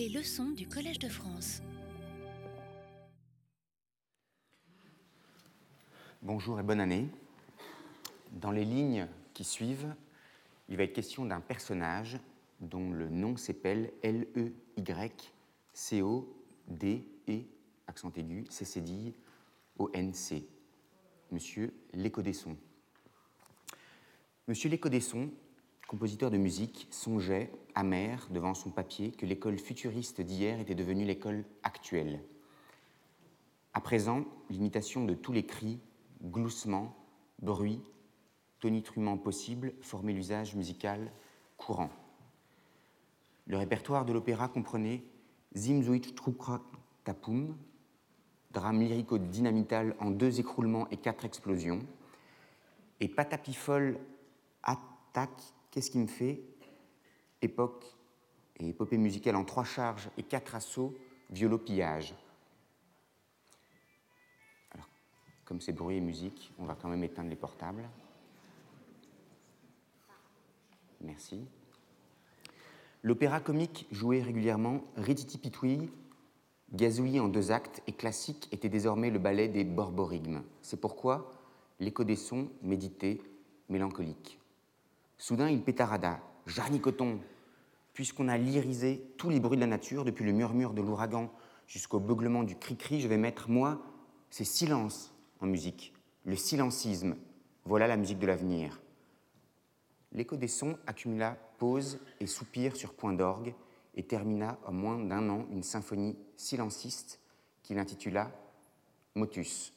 Les leçons du Collège de France. Bonjour et bonne année. Dans les lignes qui suivent, il va être question d'un personnage dont le nom s'appelle L-E-Y-C-O-D-E, accent aigu, C-C-D, O-N-C. Monsieur Lécodesson. Monsieur Lécodesson, compositeur de musique, songeait, amer, devant son papier, que l'école futuriste d'hier était devenue l'école actuelle. À présent, l'imitation de tous les cris, gloussements, bruits, tonitruements possibles formait l'usage musical courant. Le répertoire de l'opéra comprenait Zimzuit Trukra Tapum, drame lyrico-dynamital en deux écroulements et quatre explosions, et Patapifol Attaque, qu'est-ce qui me fait Époque et épopée musicale en trois charges et quatre assauts, violopillage? Alors, comme c'est bruit et musique, on va quand même éteindre les portables. Merci. L'opéra comique joué régulièrement Rititi Gazouillis en deux actes et classique était désormais le ballet des borborigmes. C'est pourquoi l'écho des sons médité, mélancolique. Soudain, il pétarada. Jarnicoton, puisqu'on a lyrisé tous les bruits de la nature, depuis le murmure de l'ouragan jusqu'au beuglement du cri-cri, je vais mettre, moi, c'est silence en musique, le silencisme. Voilà la musique de l'avenir. L'écho des sons accumula pause et soupir sur point d'orgue et termina en moins d'un an une symphonie silenciste qu'il intitula Motus.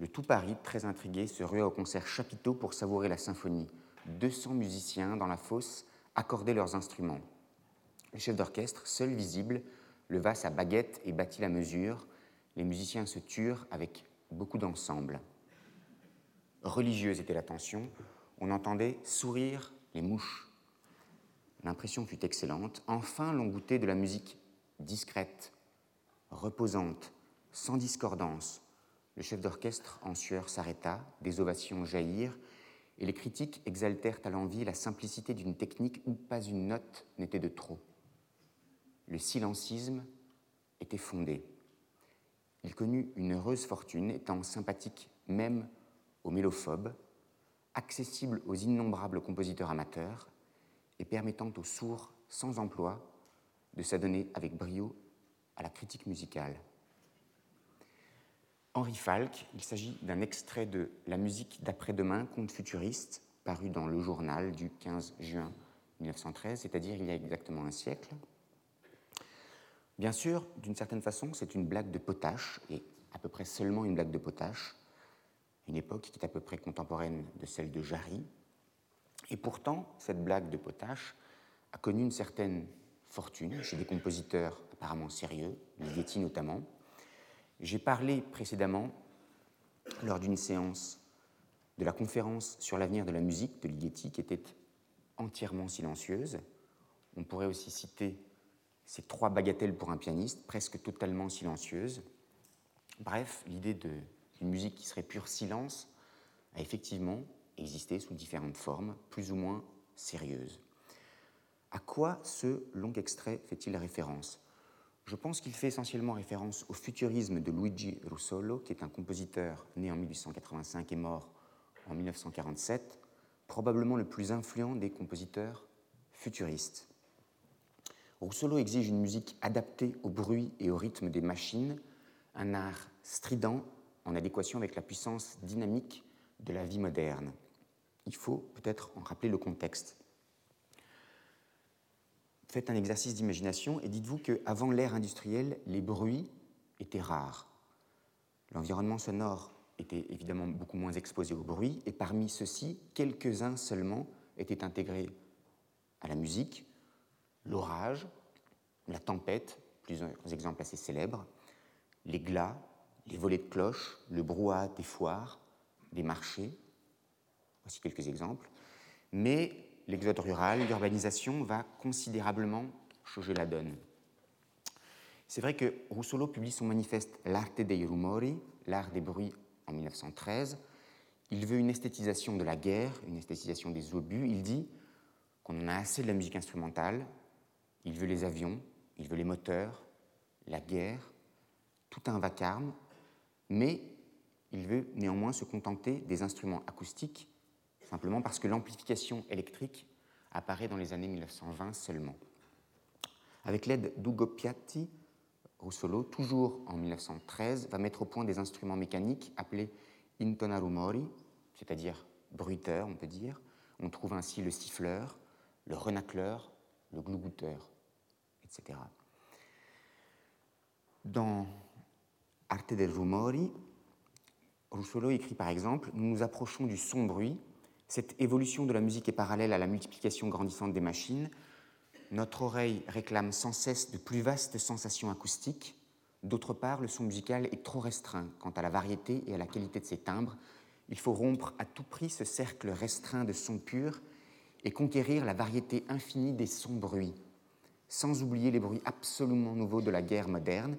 Le tout Paris, très intrigué, se rua au concert chapiteau pour savourer la symphonie. 200 musiciens dans la fosse accordaient leurs instruments. Le chef d'orchestre, seul visible, leva sa baguette et battit la mesure. Les musiciens se turent avec beaucoup d'ensemble. Religieuse était l'attention. On entendait sourire les mouches. L'impression fut excellente. Enfin, l'on goûtait de la musique discrète, reposante, sans discordance. Le chef d'orchestre en sueur s'arrêta, des ovations jaillirent, et les critiques exaltèrent à l'envie la simplicité d'une technique où pas une note n'était de trop. Le silencisme était fondé. Il connut une heureuse fortune, étant sympathique même aux mélophobes, accessible aux innombrables compositeurs amateurs, et permettant aux sourds sans emploi de s'adonner avec brio à la critique musicale. Henri Falk, il s'agit d'un extrait de La musique d'après-demain, conte futuriste, paru dans le journal du 15 juin 1913, c'est-à-dire il y a exactement un siècle. Bien sûr, d'une certaine façon, c'est une blague de potache, et à peu près seulement une blague de potache, une époque qui est à peu près contemporaine de celle de Jarry, et pourtant, cette blague de potache a connu une certaine fortune chez des compositeurs apparemment sérieux, Ligeti notamment. J'ai parlé précédemment, lors d'une séance de la conférence sur l'avenir de la musique de Ligeti, qui était entièrement silencieuse. On pourrait aussi citer ces trois bagatelles pour un pianiste, presque totalement silencieuses. Bref, l'idée d'une musique qui serait pure silence a effectivement existé sous différentes formes, plus ou moins sérieuses. À quoi ce long extrait fait-il référence? Je pense qu'il fait essentiellement référence au futurisme de Luigi Russolo, qui est un compositeur né en 1885 et mort en 1947, probablement le plus influent des compositeurs futuristes. Russolo exige une musique adaptée au bruit et au rythme des machines, un art strident en adéquation avec la puissance dynamique de la vie moderne il faut peut-être en rappeler le contexte. Faites un exercice d'imagination et dites-vous qu'avant l'ère industrielle, les bruits étaient rares. L'environnement sonore était évidemment beaucoup moins exposé au bruit, et parmi ceux-ci, quelques-uns seulement étaient intégrés à la musique, l'orage, la tempête, plusieurs exemples assez célèbres, les glas, les volets de cloches, le brouhaha des foires, des marchés, Voici quelques exemples. Mais l'exode rural, l'urbanisation va considérablement changer la donne. C'est vrai que Russolo publie son manifeste L'arte dei rumori, l'art des bruits, en 1913. Il veut une esthétisation de la guerre, une esthétisation des obus. Il dit qu'on en a assez de la musique instrumentale. Il veut les avions, Il veut les moteurs, la guerre, tout un vacarme, mais il veut néanmoins se contenter des instruments acoustiques, simplement parce que l'amplification électrique apparaît dans les années 1920 seulement. Avec l'aide d'Ugo Piatti, Russolo, toujours en 1913, va mettre au point des instruments mécaniques appelés intonarumori, c'est-à-dire bruiteurs, on peut dire. On trouve ainsi le siffleur, le renacleur, le glougouteur, etc. Dans Arte del Rumori, Russolo écrit par exemple Nous nous approchons du son bruit. Cette évolution de la musique est parallèle à la multiplication grandissante des machines. Notre oreille réclame sans cesse de plus vastes sensations acoustiques. D'autre part, le son musical est trop restreint quant à la variété et à la qualité de ses timbres. Il faut rompre à tout prix ce cercle restreint de sons purs et conquérir la variété infinie des sons bruits sans oublier les bruits absolument nouveaux de la guerre moderne.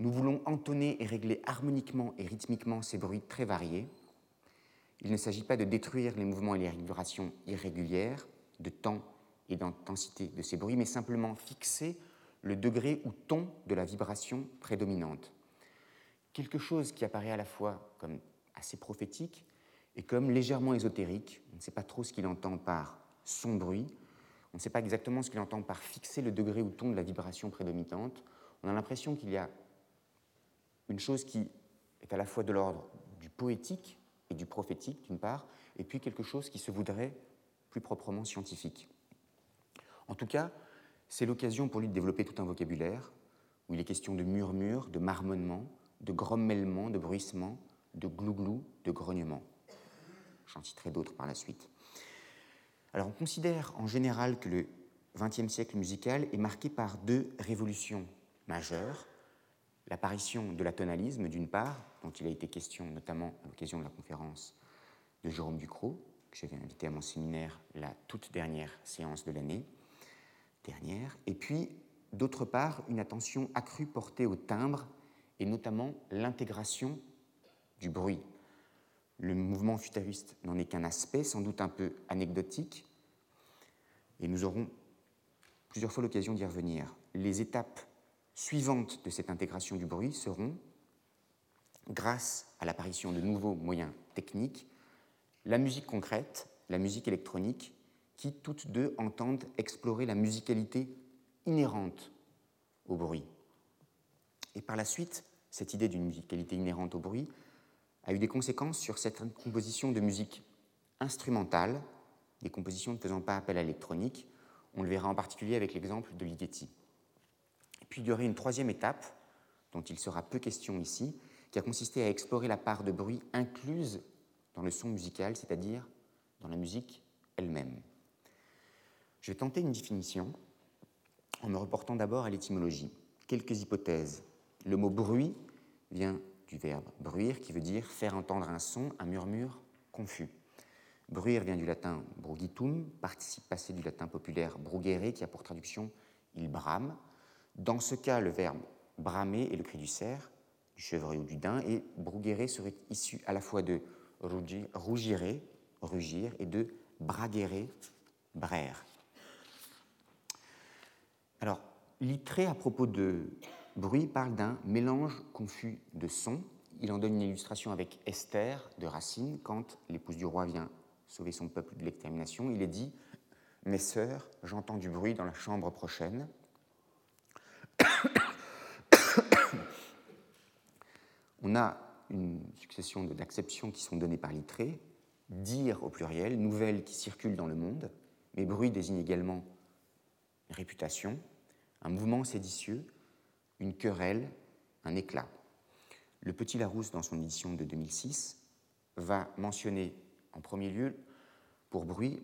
Nous voulons entonner et régler harmoniquement et rythmiquement ces bruits très variés. Il ne s'agit pas de détruire les mouvements et les vibrations irrégulières de temps et d'intensité de ces bruits, mais simplement fixer le degré ou ton de la vibration prédominante. Quelque chose qui apparaît à la fois comme assez prophétique et comme légèrement ésotérique. On ne sait pas trop ce qu'il entend par son bruit, on ne sait pas exactement ce qu'il entend par fixer le degré ou ton de la vibration prédominante. On a l'impression qu'il y a une chose qui est à la fois de l'ordre du poétique et du prophétique, d'une part, et puis quelque chose qui se voudrait plus proprement scientifique. En tout cas, c'est l'occasion pour lui de développer tout un vocabulaire où il est question de murmure, de marmonnement, de grommellement, de bruissement, de glouglou, de grognement. J'en citerai d'autres par la suite. Alors on considère en général que le XXe siècle musical est marqué par deux révolutions majeures. L'apparition de l'atonalisme, d'une part, dont il a été question notamment à l'occasion de la conférence de Jérôme Ducrot, que j'avais invité à mon séminaire la toute dernière séance de l'année dernière, et puis, d'autre part, une attention accrue portée au timbre et notamment l'intégration du bruit le mouvement futuriste n'en est qu'un aspect, sans doute un peu anecdotique, et nous aurons plusieurs fois l'occasion d'y revenir. Les étapes suivantes de cette intégration du bruit seront, grâce à l'apparition de nouveaux moyens techniques, la musique concrète, la musique électronique, qui toutes deux entendent explorer la musicalité inhérente au bruit. Et par la suite, cette idée d'une musicalité inhérente au bruit a eu des conséquences sur certaines compositions de musique instrumentale, des compositions ne faisant pas appel à l'électronique. On le verra en particulier avec l'exemple de Ligeti. Et puis il y aurait une troisième étape, dont il sera peu question ici, qui a consisté à explorer la part de bruit incluse dans le son musical, c'est-à-dire dans la musique elle-même. Je vais tenter une définition en me reportant d'abord à l'étymologie. Quelques hypothèses. Le mot bruit vient du verbe bruire, qui veut dire faire entendre un son, un murmure confus. Bruire vient du latin brugitum, participe passé du latin populaire brugere, qui a pour traduction il brame. Dans ce cas, le verbe bramer est le cri du cerf, du chevreuil ou du daim, et brugere serait issu à la fois de rougire, rugir, et de braguere, braire. Alors, l'itré à propos de Bruit parle d'un mélange confus de sons. Il en donne une illustration avec Esther de Racine quand l'épouse du roi vient sauver son peuple de l'extermination. Il est dit Mes sœurs, j'entends du bruit dans la chambre prochaine. On a une succession d'acceptions qui sont données par Littré. Dire au pluriel, nouvelles qui circulent dans le monde, mais bruit désigne également réputation, un mouvement séditieux, une querelle, un éclat. Le Petit Larousse, dans son édition de 2006, va mentionner en premier lieu, pour bruit,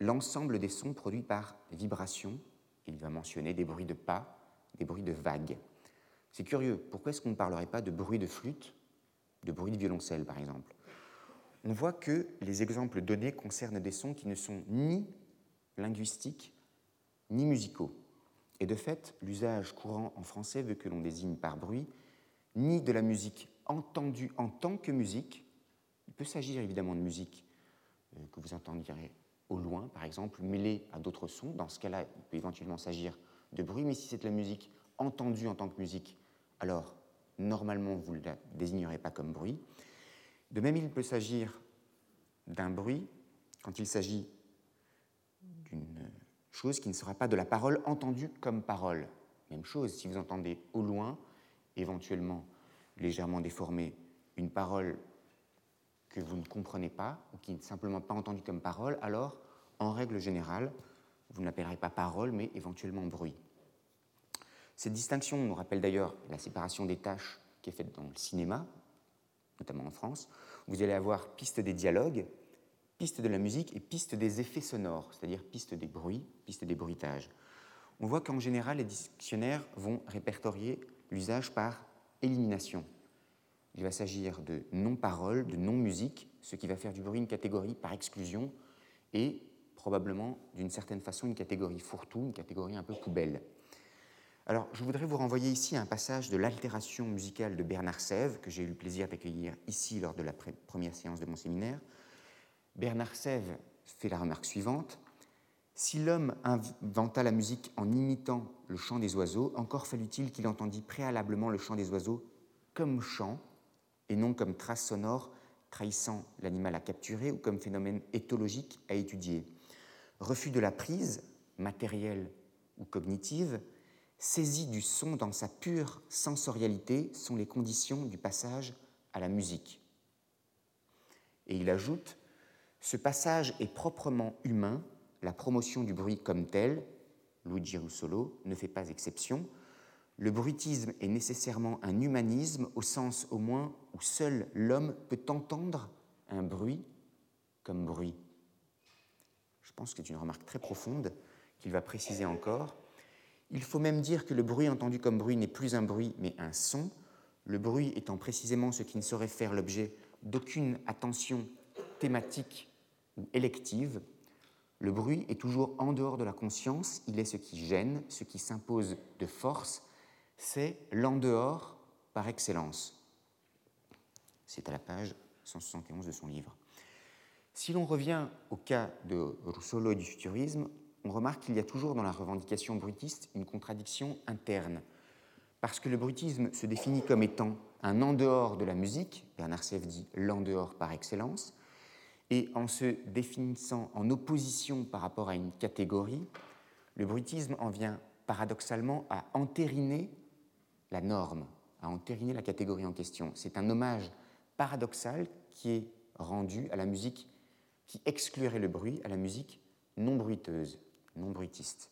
l'ensemble des sons produits par vibration. Il va mentionner des bruits de pas, des bruits de vagues. C'est curieux, pourquoi est-ce qu'on ne parlerait pas de bruit de flûte, de bruit de violoncelle par exemple? On voit que les exemples donnés concernent des sons qui ne sont ni linguistiques ni musicaux. Et de fait, l'usage courant en français veut que l'on désigne par bruit ni de la musique entendue en tant que musique. Il peut s'agir évidemment de musique euh, que vous entendirez au loin, par exemple, mêlée à d'autres sons. Dans ce cas-là, il peut éventuellement s'agir de bruit, mais si c'est de la musique entendue en tant que musique, alors normalement vous ne la désignerez pas comme bruit. De même, il peut s'agir d'un bruit quand il s'agit d'une chose qui ne sera pas de la parole entendue comme parole. Même chose, si vous entendez au loin, éventuellement légèrement déformée, une parole que vous ne comprenez pas ou qui n'est simplement pas entendue comme parole, alors, en règle générale, vous ne l'appellerez pas parole, mais éventuellement bruit. Cette distinction nous rappelle d'ailleurs la séparation des tâches qui est faite dans le cinéma, notamment en France. Vous allez avoir piste des dialogues, piste de la musique et piste des effets sonores, c'est-à-dire piste des bruits, piste des bruitages. On voit qu'en général, les dictionnaires vont répertorier l'usage par élimination. Il va s'agir de non-parole, de non-musique, ce qui va faire du bruit une catégorie par exclusion et probablement d'une certaine façon une catégorie fourre-tout, une catégorie un peu poubelle. Alors, je voudrais vous renvoyer ici à un passage de l'altération musicale de Bernard Sèvres, que j'ai eu le plaisir d'accueillir ici lors de la première séance de mon séminaire. Bernard Sèvres fait la remarque suivante Si l'homme inventa la musique en imitant le chant des oiseaux, encore fallut-il qu'il entendît préalablement le chant des oiseaux comme chant et non comme trace sonore trahissant l'animal à capturer ou comme phénomène éthologique à étudier. Refus de la prise, matérielle ou cognitive, saisie du son dans sa pure sensorialité sont les conditions du passage à la musique. Et il ajoute Ce passage est proprement humain, la promotion du bruit comme tel, Luigi Russolo ne fait pas exception, le bruitisme est nécessairement un humanisme au sens au moins où seul l'homme peut entendre un bruit comme bruit. Je pense que c'est une remarque très profonde qu'il va préciser encore. Il faut même dire que le bruit entendu comme bruit n'est plus un bruit mais un son, le bruit étant précisément ce qui ne saurait faire l'objet d'aucune attention thématique ou élective. Le bruit est toujours en dehors de la conscience, il est ce qui gêne, ce qui s'impose de force c'est l'en dehors par excellence. C'est à la page 171 de son livre. Si l'on revient au cas de Russolo et du futurisme, on remarque qu'il y a toujours dans la revendication bruitiste une contradiction interne. Parce que le bruitisme se définit comme étant un en dehors de la musique, Bernard Seff dit l'en dehors par excellence, et en se définissant en opposition par rapport à une catégorie, le bruitisme en vient paradoxalement à entériner la norme, à entériner la catégorie en question. C'est un hommage paradoxal qui est rendu à la musique qui exclurait le bruit, à la musique non bruiteuse, non bruitiste.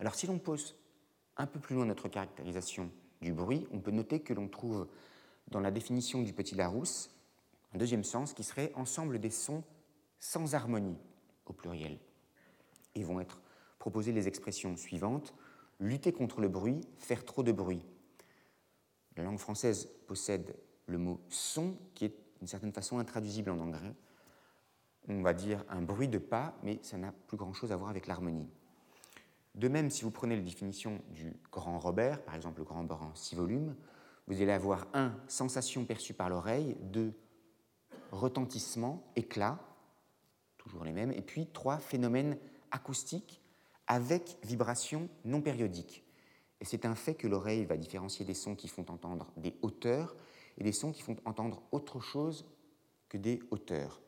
Alors si l'on pose un peu plus loin notre caractérisation du bruit, on peut noter que l'on trouve dans la définition du petit Larousse un deuxième sens qui serait ensemble des sons sans harmonie au pluriel. Et vont être proposées les expressions suivantes lutter contre le bruit, faire trop de bruit. La langue française possède le mot son qui est d'une certaine façon intraduisible en anglais. On va dire un bruit de pas, mais ça n'a plus grand-chose à voir avec l'harmonie. De même, si vous prenez la définition du grand Robert, par exemple le grand Robert en six volumes, vous allez avoir un, sensation perçue par l'oreille, deux, retentissement, éclat, toujours les mêmes, et puis trois, phénomènes acoustiques avec vibration non périodique. Et c'est un fait que l'oreille va différencier des sons qui font entendre des hauteurs et des sons qui font entendre autre chose que des hauteurs.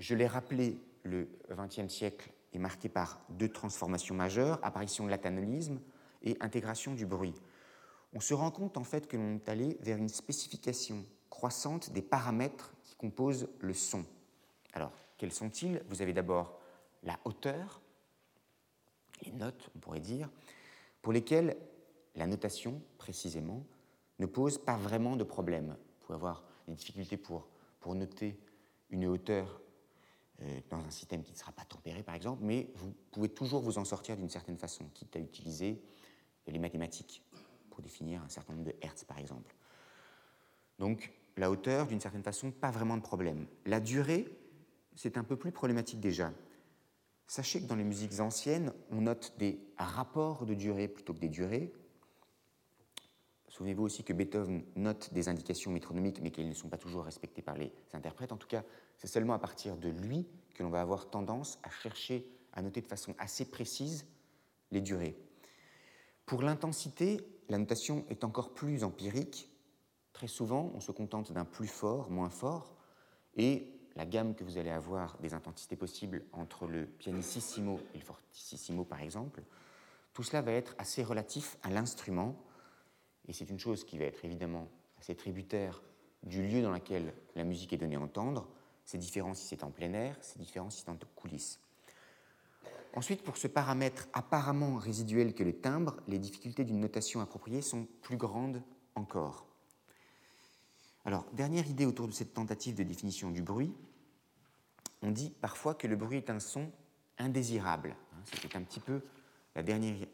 Je l'ai rappelé, le XXe siècle est marqué par deux transformations majeures, apparition de l'athanolisme et intégration du bruit. On se rend compte en fait que l'on est allé vers une spécification croissante des paramètres qui composent le son. Alors, quels sont-ils? Vous avez d'abord la hauteur, les notes, on pourrait dire, pour lesquelles la notation, précisément, ne pose pas vraiment de problème. Vous pouvez avoir des difficultés pour, pour noter une hauteur dans un système qui ne sera pas tempéré, par exemple, mais vous pouvez toujours vous en sortir d'une certaine façon, quitte à utiliser les mathématiques pour définir un certain nombre de hertz, par exemple. Donc, la hauteur, d'une certaine façon, pas vraiment de problème. La durée, c'est un peu plus problématique déjà. Sachez que dans les musiques anciennes, on note des rapports de durée plutôt que des durées. Souvenez-vous aussi que Beethoven note des indications métronomiques, mais qu'elles ne sont pas toujours respectées par les interprètes. En tout cas, c'est seulement à partir de lui que l'on va avoir tendance à chercher à noter de façon assez précise les durées. Pour l'intensité, la notation est encore plus empirique. Très souvent, on se contente d'un plus fort, moins fort, et la gamme que vous allez avoir des intensités possibles entre le pianissimo et le fortissimo, par exemple, tout cela va être assez relatif à l'instrument, et c'est une chose qui va être évidemment assez tributaire du lieu dans lequel la musique est donnée à entendre. C'est différent si c'est en plein air, c'est différent si c'est en coulisses. Ensuite, pour ce paramètre apparemment résiduel que les timbres, les difficultés d'une notation appropriée sont plus grandes encore. Alors, dernière idée autour de cette tentative de définition du bruit. On dit parfois que le bruit est un son indésirable. Hein, C'était un petit peu la dernière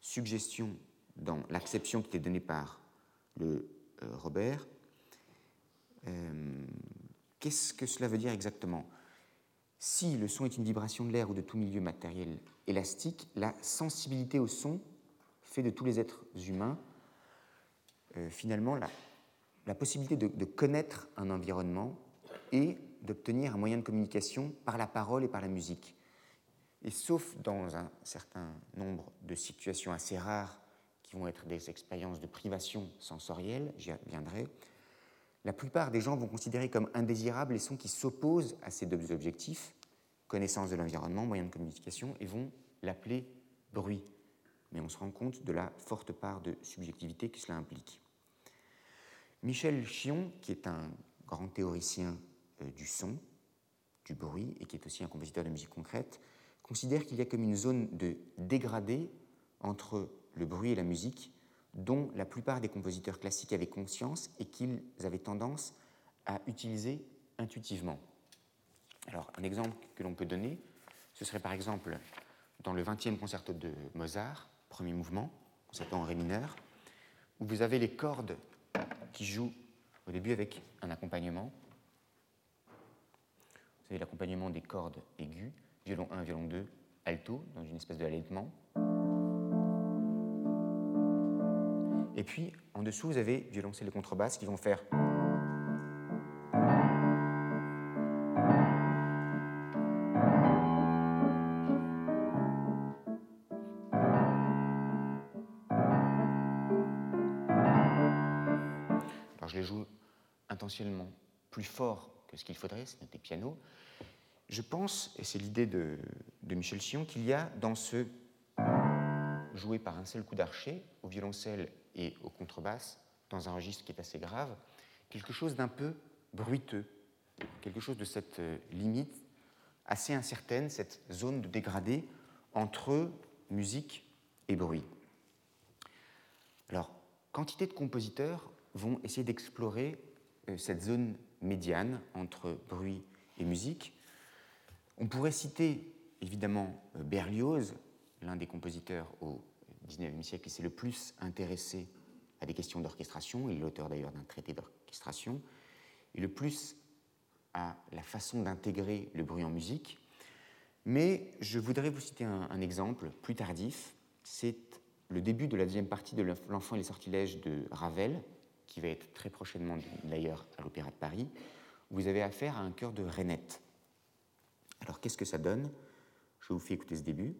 suggestion dans l'acception qui était donnée par le euh, Robert. Euh, qu'est-ce que cela veut dire exactement? Si le son est une vibration de l'air ou de tout milieu matériel élastique, la sensibilité au son fait de tous les êtres humains euh, finalement la, possibilité de, de, connaître un environnement et d'obtenir un moyen de communication par la parole et par la musique. Et sauf dans un certain nombre de situations assez rares qui vont être des expériences de privation sensorielle, j'y reviendrai, la plupart des gens vont considérer comme indésirables les sons qui s'opposent à ces deux objectifs, connaissance de l'environnement, moyen de communication, et vont l'appeler bruit. Mais on se rend compte de la forte part de subjectivité que cela implique. Michel Chion, qui est un grand théoricien euh, du son, du bruit, et qui est aussi un compositeur de musique concrète, considère qu'il y a comme une zone de dégradé entre le bruit et la musique dont la plupart des compositeurs classiques avaient conscience et qu'ils avaient tendance à utiliser intuitivement. Alors, un exemple que l'on peut donner, ce serait par exemple dans le 20e concerto de Mozart, premier mouvement, concerto en ré mineur, où vous avez les cordes qui jouent au début avec un accompagnement. Vous avez l'accompagnement des cordes aiguës, violon 1, violon 2, alto, dans une espèce de allaitement. Et puis, en dessous, vous avez violoncelle et contrebasse qui vont faire. Alors, je les joue intentionnellement plus fort que ce qu'il faudrait, c'est des pianos. Je pense, et c'est l'idée de, Michel Sion, qu'il y a dans ce joué par un seul coup d'archet, au violoncelle et au contrebasse, dans un registre qui est assez grave, quelque chose d'un peu bruiteux, quelque chose de cette euh, limite assez incertaine, cette zone de dégradé entre musique et bruit. Alors, quantité de compositeurs vont essayer d'explorer euh, cette zone médiane entre bruit et musique. On pourrait citer évidemment euh, Berlioz, l'un des compositeurs au XIXe siècle qui s'est le plus intéressé à des questions d'orchestration, il est l'auteur d'ailleurs d'un traité d'orchestration, et le plus à la façon d'intégrer le bruit en musique. Mais je voudrais vous citer un, exemple plus tardif, c'est le début de la deuxième partie de L'Enfant et les sortilèges de Ravel, qui va être très prochainement d'ailleurs à l'Opéra de Paris, vous avez affaire à un chœur de rainette. Alors qu'est-ce que ça donne? Je vous fais écouter ce début.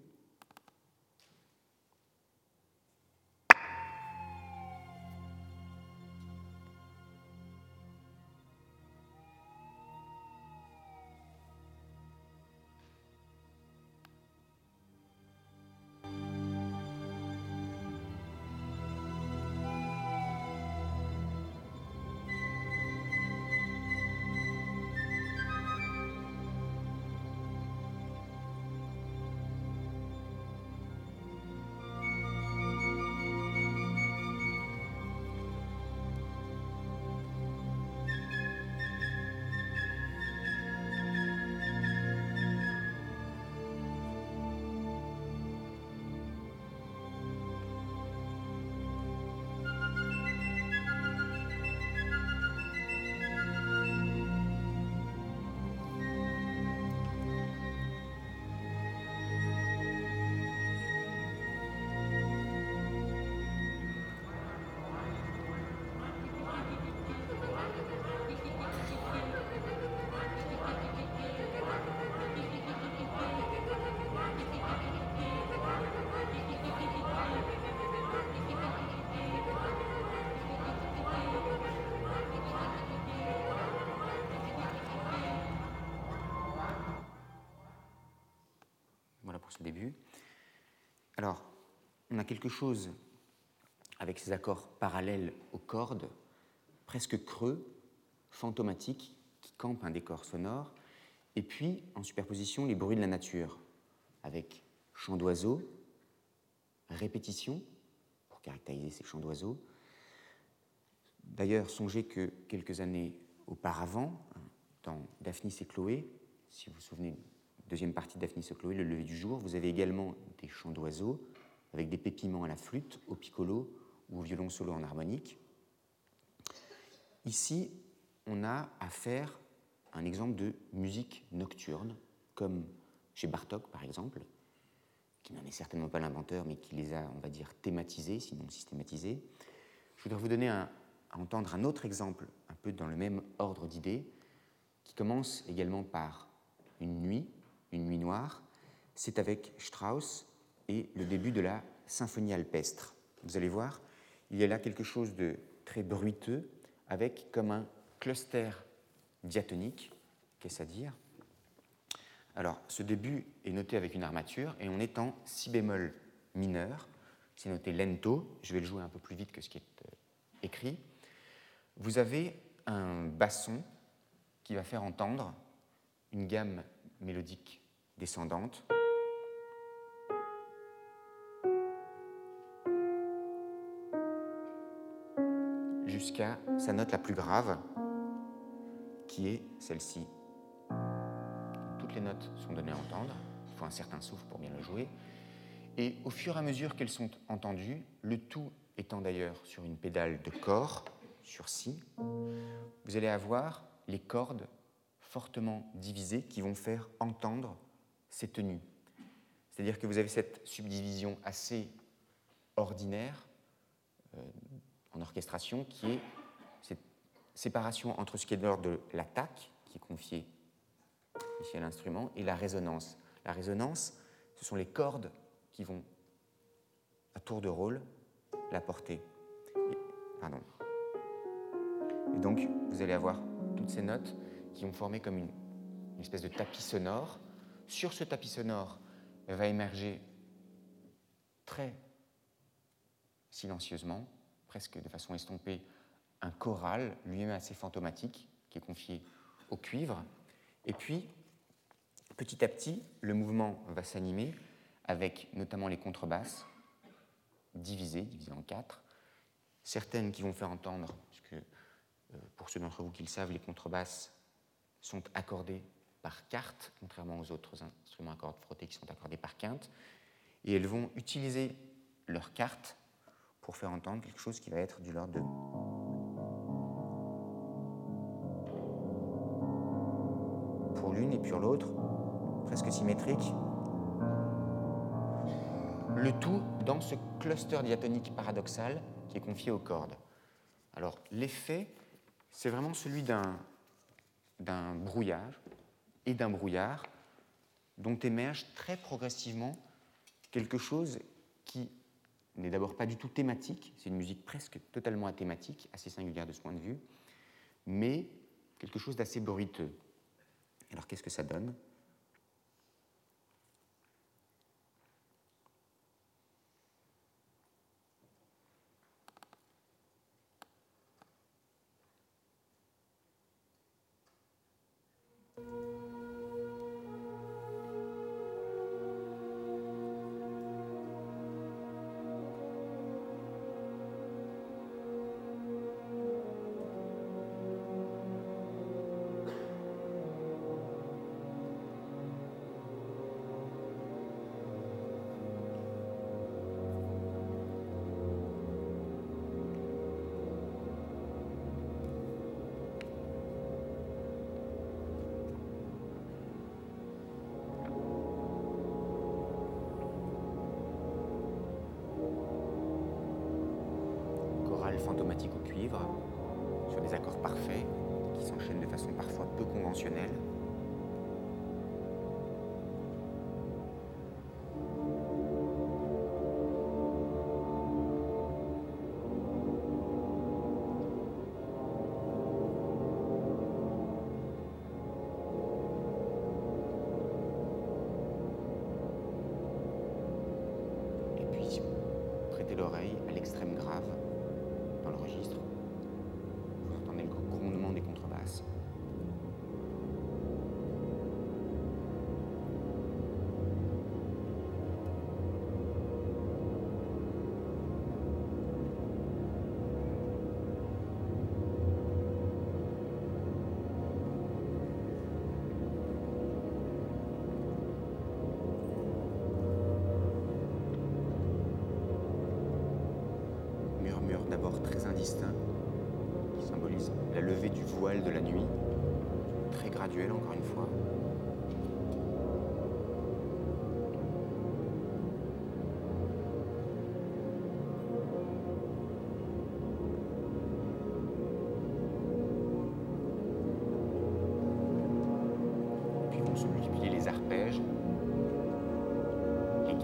On a quelque chose avec ces accords parallèles aux cordes, presque creux, fantomatiques, qui campent un décor sonore, et puis en superposition les bruits de la nature, avec chants d'oiseaux, répétition, pour caractériser ces chants d'oiseaux. D'ailleurs, songez que quelques années auparavant, dans Daphnis et Chloé, si vous vous souvenez, deuxième partie de Daphnis et Chloé, le lever du jour, vous avez également des chants d'oiseaux avec des pépiments à la flûte, au piccolo ou au violon solo en harmonique. Ici, on a affaire à un exemple de musique nocturne, comme chez Bartok par exemple, qui n'en est certainement pas l'inventeur, mais qui les a, on va dire, thématisés, sinon systématisés. Je voudrais vous donner à entendre un autre exemple, un peu dans le même ordre d'idées, qui commence également par une nuit, une nuit noire. C'est avec Strauss et le début de la symphonie alpestre. Vous allez voir, il y a là quelque chose de très bruiteux, avec comme un cluster diatonique. Qu'est-ce à dire? Alors, ce début est noté avec une armature et on est en si bémol mineur. C'est noté lento. Je vais le jouer un peu plus vite que ce qui est euh, écrit. Vous avez un basson qui va faire entendre une gamme mélodique descendante. Sa note la plus grave, qui est celle-ci. Toutes les notes sont données à entendre, il faut un certain souffle pour bien le jouer, et au fur et à mesure qu'elles sont entendues, le tout étant d'ailleurs sur une pédale de corps, sur Si, vous allez avoir les cordes fortement divisées qui vont faire entendre ces tenues. C'est-à-dire que vous avez cette subdivision assez ordinaire euh, en orchestration qui est cette séparation entre ce qui est de l'ordre de l'attaque, qui est confiée ici à l'instrument, et la résonance. La résonance, ce sont les cordes qui vont, à tour de rôle, la porter. pardon. Et donc, vous allez avoir toutes ces notes qui vont former comme une, une espèce de tapis sonore. Sur ce tapis sonore va émerger très silencieusement presque de façon estompée, un choral, lui-même assez fantomatique, qui est confié au cuivre. Et puis, petit à petit, le mouvement va s'animer avec notamment les contrebasses divisées, divisées en quatre, certaines qui vont faire entendre, puisque euh, pour ceux d'entre vous qui le savent, les contrebasses sont accordées par quarte, contrairement aux autres instruments à cordes frottées qui sont accordés par quinte, et elles vont utiliser leur carte pour faire entendre quelque chose qui va être du l'ordre de... Pour l'une et pour l'autre, presque symétrique. Le tout dans ce cluster diatonique paradoxal qui est confié aux cordes. Alors l'effet, c'est vraiment celui d'un, d'un brouillage et d'un brouillard dont émerge très progressivement quelque chose qui n'est d'abord pas du tout thématique, c'est une musique presque totalement athématique, assez singulière de ce point de vue, mais quelque chose d'assez bruiteux. Alors qu'est-ce que ça donne? Fantomatique au cuivre, sur des accords parfaits qui s'enchaînent de façon parfois peu conventionnelle.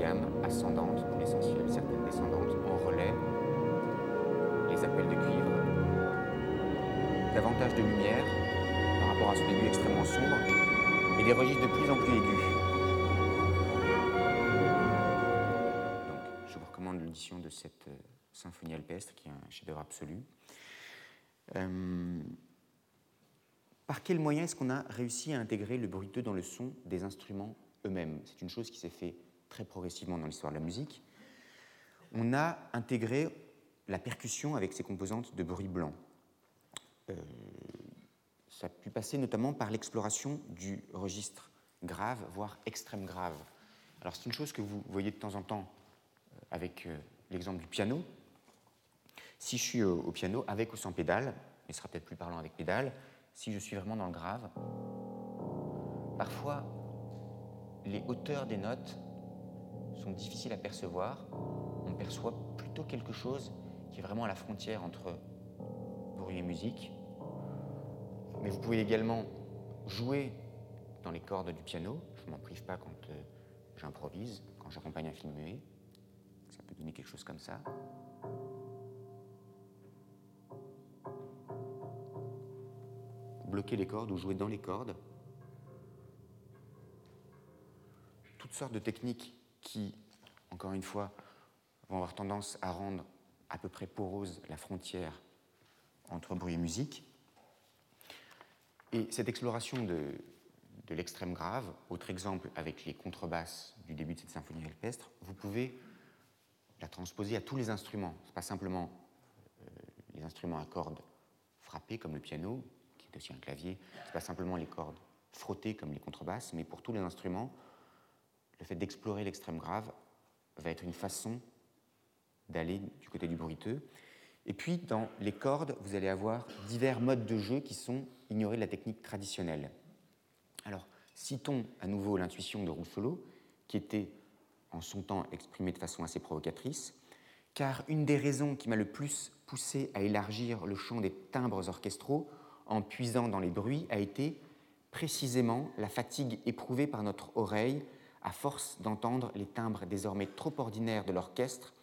Les gammes ascendantes pour l'essentiel, certaines descendantes en relais, les appels de cuivre, davantage de lumière par rapport à ce début extrêmement sombre, et des registres de plus en plus aigus. Donc, je vous recommande l'audition de cette euh, symphonie alpestre, qui est un chef-d'œuvre absolu. Euh, par quel moyen est-ce qu'on a réussi à intégrer le bruiteux dans le son des instruments eux-mêmes? C'est une chose qui s'est fait très progressivement dans l'histoire de la musique. On a intégré la percussion avec ses composantes de bruit blanc. Euh, ça a pu passer notamment par l'exploration du registre grave, voire extrême grave. Alors c'est une chose que vous voyez de temps en temps euh, avec euh, l'exemple du piano. Si je suis au, piano, avec ou sans pédale, mais ce sera peut-être plus parlant avec pédale, si je suis vraiment dans le grave, parfois les hauteurs des notes sont difficiles à percevoir. On perçoit plutôt quelque chose qui est vraiment à la frontière entre bruit et musique. Mais vous pouvez également jouer dans les cordes du piano. Je ne m'en prive pas quand euh, j'improvise, quand j'accompagne un film muet. Ça peut donner quelque chose comme ça. Bloquer les cordes ou jouer dans les cordes. Toutes sortes de techniques qui, encore une fois, vont avoir tendance à rendre à peu près porose la frontière entre bruit et musique. Et cette exploration de, l'extrême grave, autre exemple avec les contrebasses du début de cette symphonie alpestre, vous pouvez la transposer à tous les instruments. Ce n'est pas simplement euh, les instruments à cordes frappées comme le piano, qui est aussi un clavier, ce n'est pas simplement les cordes frottées comme les contrebasses, mais pour tous les instruments, le fait d'explorer l'extrême grave va être une façon d'aller du côté du bruiteux. Et puis, dans les cordes, vous allez avoir divers modes de jeu qui sont ignorés de la technique traditionnelle. Alors, citons à nouveau l'intuition de Roussolo, qui était en son temps exprimée de façon assez provocatrice, car une des raisons qui m'a le plus poussé à élargir le champ des timbres orchestraux en puisant dans les bruits a été précisément la fatigue éprouvée par notre oreille à force d'entendre les timbres désormais trop ordinaires de l'orchestre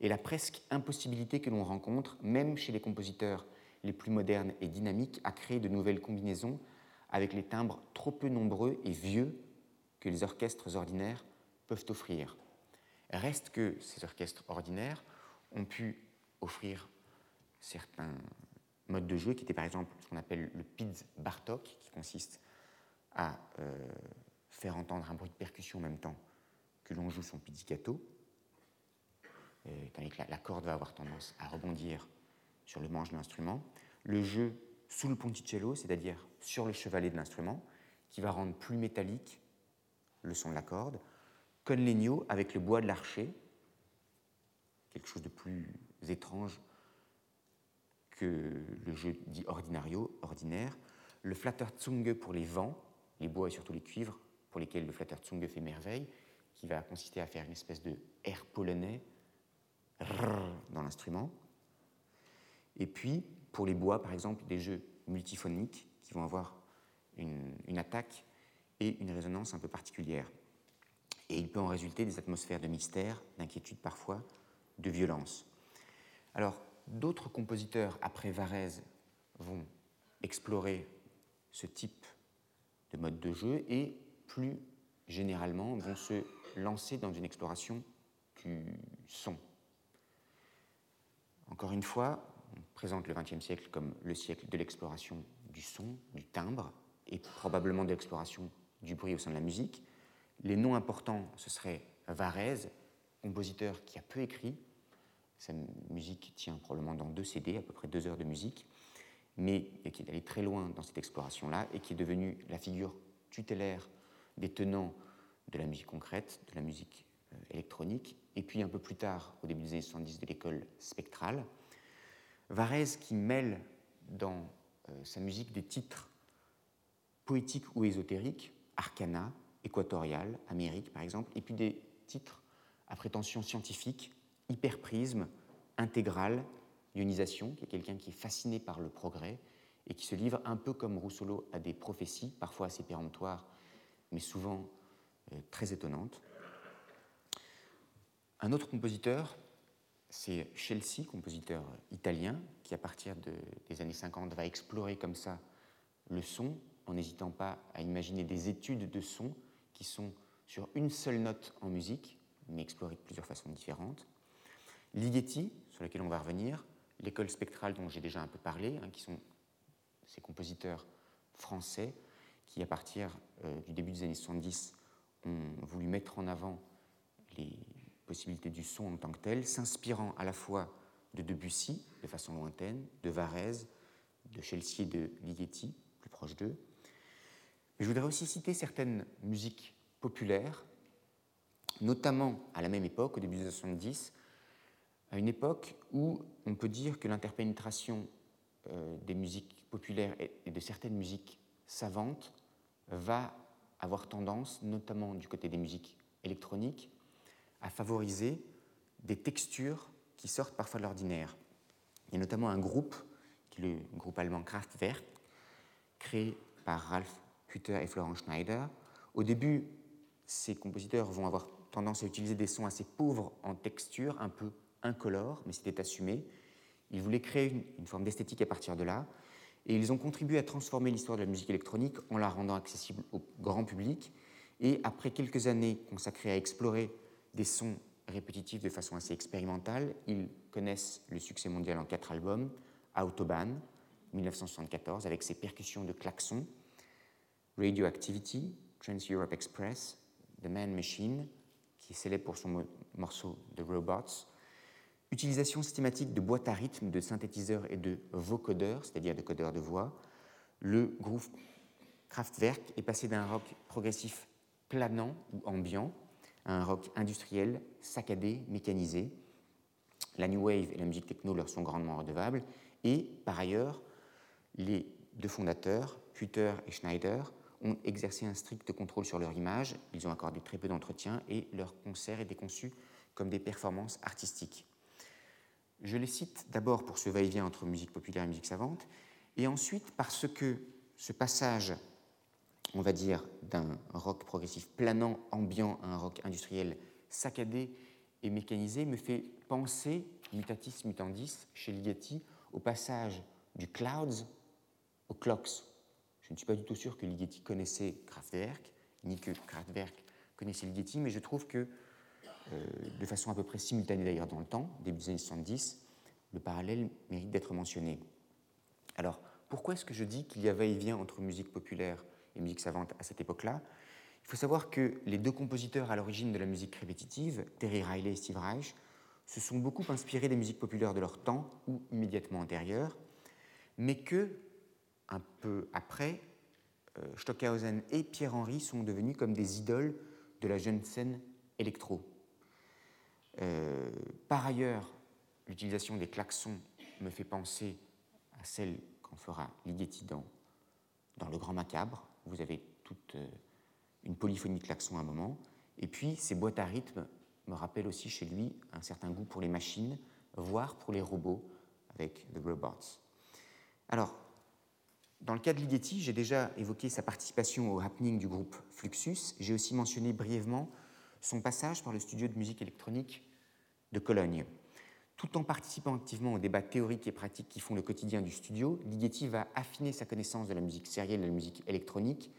et la presque impossibilité que l'on rencontre, même chez les compositeurs les plus modernes et dynamiques, à créer de nouvelles combinaisons avec les timbres trop peu nombreux et vieux que les orchestres ordinaires peuvent offrir. Reste que ces orchestres ordinaires ont pu offrir certains modes de jeu qui étaient par exemple ce qu'on appelle le Piz Bartok, qui consiste à euh, faire entendre un bruit de percussion en même temps que l'on joue son pizzicato, euh, tandis que la, corde va avoir tendance à rebondir sur le manche de l'instrument. Le jeu sous le ponticello, c'est-à-dire sur le chevalet de l'instrument, qui va rendre plus métallique le son de la corde. Con legno avec le bois de l'archer, quelque chose de plus étrange que le jeu dit ordinario, ordinaire. Le flatterzunge pour les vents, les bois et surtout les cuivres, pour lesquels le flatterzunge fait merveille, qui va consister à faire une espèce de air polonais dans l'instrument. Et puis, pour les bois, par exemple, des jeux multiphoniques qui vont avoir une, attaque et une résonance un peu particulière. Et il peut en résulter des atmosphères de mystère, d'inquiétude parfois, de violence. Alors, d'autres compositeurs après Varèse vont explorer ce type de mode de jeu et plus généralement vont se lancer dans une exploration du son. encore une fois, on présente le XXe siècle comme le siècle de l'exploration du son, du timbre, et probablement de l'exploration du bruit au sein de la musique. Les noms importants, ce serait Varese, compositeur qui a peu écrit. Sa musique tient probablement dans deux CD, à peu près deux heures de musique, mais qui est allé très loin dans cette exploration-là et qui est devenu la figure tutélaire des tenants de la musique concrète, de la musique euh, électronique, et puis un peu plus tard, au début des années 70, de l'école spectrale. Varese qui mêle dans euh, sa musique des titres poétiques ou ésotériques, arcana, équatorial, Amérique par exemple, et puis des titres à prétention scientifique, hyperprisme, intégral, ionisation, qui est quelqu'un qui est fasciné par le progrès et qui se livre un peu comme Rousseau à des prophéties, parfois assez péremptoires, mais souvent euh, très étonnantes. Un autre compositeur, c'est Chelsea, compositeur italien, qui à partir des années 50 va explorer comme ça le son, en n'hésitant pas à imaginer des études de son qui sont sur une seule note en musique, mais explorées de plusieurs façons différentes. Ligeti, sur laquelle on va revenir, l'école spectrale dont j'ai déjà un peu parlé, hein, qui sont ces compositeurs français qui, à partir euh, du début des années 70, ont voulu mettre en avant les possibilité du son en tant que tel, s'inspirant à la fois de Debussy, de façon lointaine, de Varese, de Chelsea et de Ligeti, plus proche d'eux. Je voudrais aussi citer certaines musiques populaires, notamment à la même époque, au début des années 70, à une époque où on peut dire que l'interpénétration euh, des musiques populaires et de certaines musiques savantes va avoir tendance, notamment du côté des musiques électroniques, à favoriser des textures qui sortent parfois de l'ordinaire. Il y a notamment un groupe, qui est le groupe allemand Kraftwerk, créé par Ralph Hütter et Florent Schneider. Au début, ces compositeurs vont avoir tendance à utiliser des sons assez pauvres en texture, un peu incolores, mais c'était assumé. Ils voulaient créer une, une forme d'esthétique à partir de là, et ils ont contribué à transformer l'histoire de la musique électronique en la rendant accessible au grand public. Et après quelques années consacrées à explorer des sons répétitifs de façon assez expérimentale. Ils connaissent le succès mondial en quatre albums Autobahn, 1974, avec ses percussions de klaxon, Radioactivity, Trans-Europe Express, The Man Machine, qui est célèbre pour son morceau The Robots, utilisation systématique de boîtes à rythme, de synthétiseurs et de vocodeurs, c'est-à-dire de codeurs de voix. Le groupe Kraftwerk est passé d'un rock progressif planant ou ambiant un rock industriel, saccadé, mécanisé. La New Wave et la musique techno leur sont grandement redevables. Et par ailleurs, les deux fondateurs, Hutter et Schneider, ont exercé un strict contrôle sur leur image. Ils ont accordé très peu d'entretien et leur concert était conçu comme des performances artistiques. Je les cite d'abord pour ce va-et-vient entre musique populaire et musique savante, et ensuite parce que ce passage on va dire, d'un rock progressif planant, ambiant, à un rock industriel saccadé et mécanisé, me fait penser, mutatis mutandis, chez Ligeti, au passage du Clouds au Clocks. Je ne suis pas du tout sûr que Ligeti connaissait Kraftwerk, ni que Kraftwerk connaissait Ligeti, mais je trouve que, de façon à peu près simultanée d'ailleurs dans le temps, début des années 70, le parallèle mérite d'être mentionné. Alors, pourquoi est-ce que je dis qu'il y a va-et-vient entre musique populaire et musique savante à cette époque-là? Il faut savoir que les deux compositeurs à l'origine de la musique répétitive, Terry Riley et Steve Reich, se sont beaucoup inspirés des musiques populaires de leur temps ou immédiatement antérieures, mais que, un peu après, euh, Stockhausen et Pierre-Henry sont devenus comme des idoles de la jeune scène électro. Euh, par ailleurs, l'utilisation des klaxons me fait penser à celle qu'en fera Ligeti dans, dans Le Grand Macabre, vous avez toute euh, une polyphonie de klaxons à un moment. Et puis, ces boîtes à rythme me rappellent aussi chez lui un certain goût pour les machines, voire pour les robots avec The Robots. Alors, dans le cas de Ligeti, j'ai déjà évoqué sa participation au happening du groupe Fluxus. J'ai aussi mentionné brièvement son passage par le studio de musique électronique de Cologne. Tout en participant activement aux débats théoriques et pratiques qui font le quotidien du studio, Ligeti va affiner sa connaissance de la musique sérielle et de la musique électronique,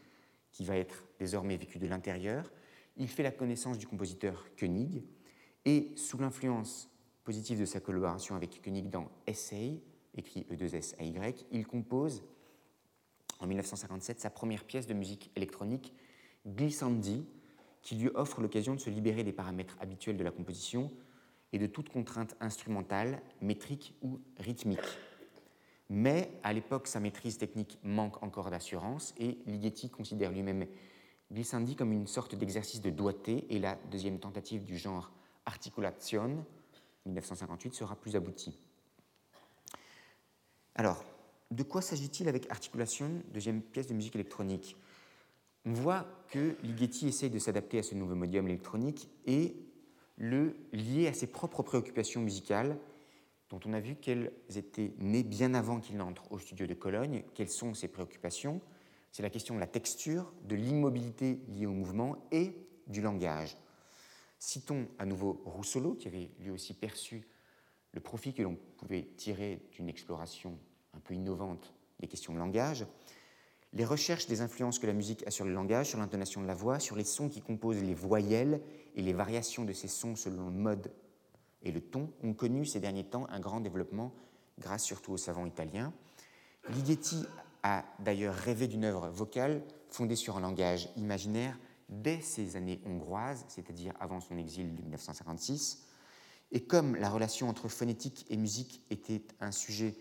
qui va être désormais vécue de l'intérieur. Il fait la connaissance du compositeur Koenig, et sous l'influence positif de sa collaboration avec Koenig dans Essay, écrit E2SAY, il compose en 1957 sa première pièce de musique électronique, Glissandi, qui lui offre l'occasion de se libérer des paramètres habituels de la composition et de toute contrainte instrumentale, métrique ou rythmique. Mais à l'époque, sa maîtrise technique manque encore d'assurance et Ligeti considère lui-même Glissandi comme une sorte d'exercice de doigté et la deuxième tentative du genre Articulation, 1958, sera plus aboutie. Alors, de quoi s'agit-il avec Articulation, deuxième pièce de musique électronique? On voit que Ligeti essaye de s'adapter à ce nouveau médium électronique et le lier à ses propres préoccupations musicales, dont on a vu qu'elles étaient nées bien avant qu'il n'entre au studio de Cologne. Quelles sont ses préoccupations? C'est la question de la texture, de l'immobilité liée au mouvement et du langage. Citons à nouveau Rousselot, qui avait lui aussi perçu le profit que l'on pouvait tirer d'une exploration un peu innovante des questions de langage. Les recherches des influences que la musique a sur le langage, sur l'intonation de la voix, sur les sons qui composent les voyelles et les variations de ces sons selon le mode et le ton ont connu ces derniers temps un grand développement grâce surtout aux savants italiens. Ligeti a d'ailleurs rêvé d'une œuvre vocale fondée sur un langage imaginaire dès ses années hongroises, c'est-à-dire avant son exil de 1956. Et comme la relation entre phonétique et musique était un sujet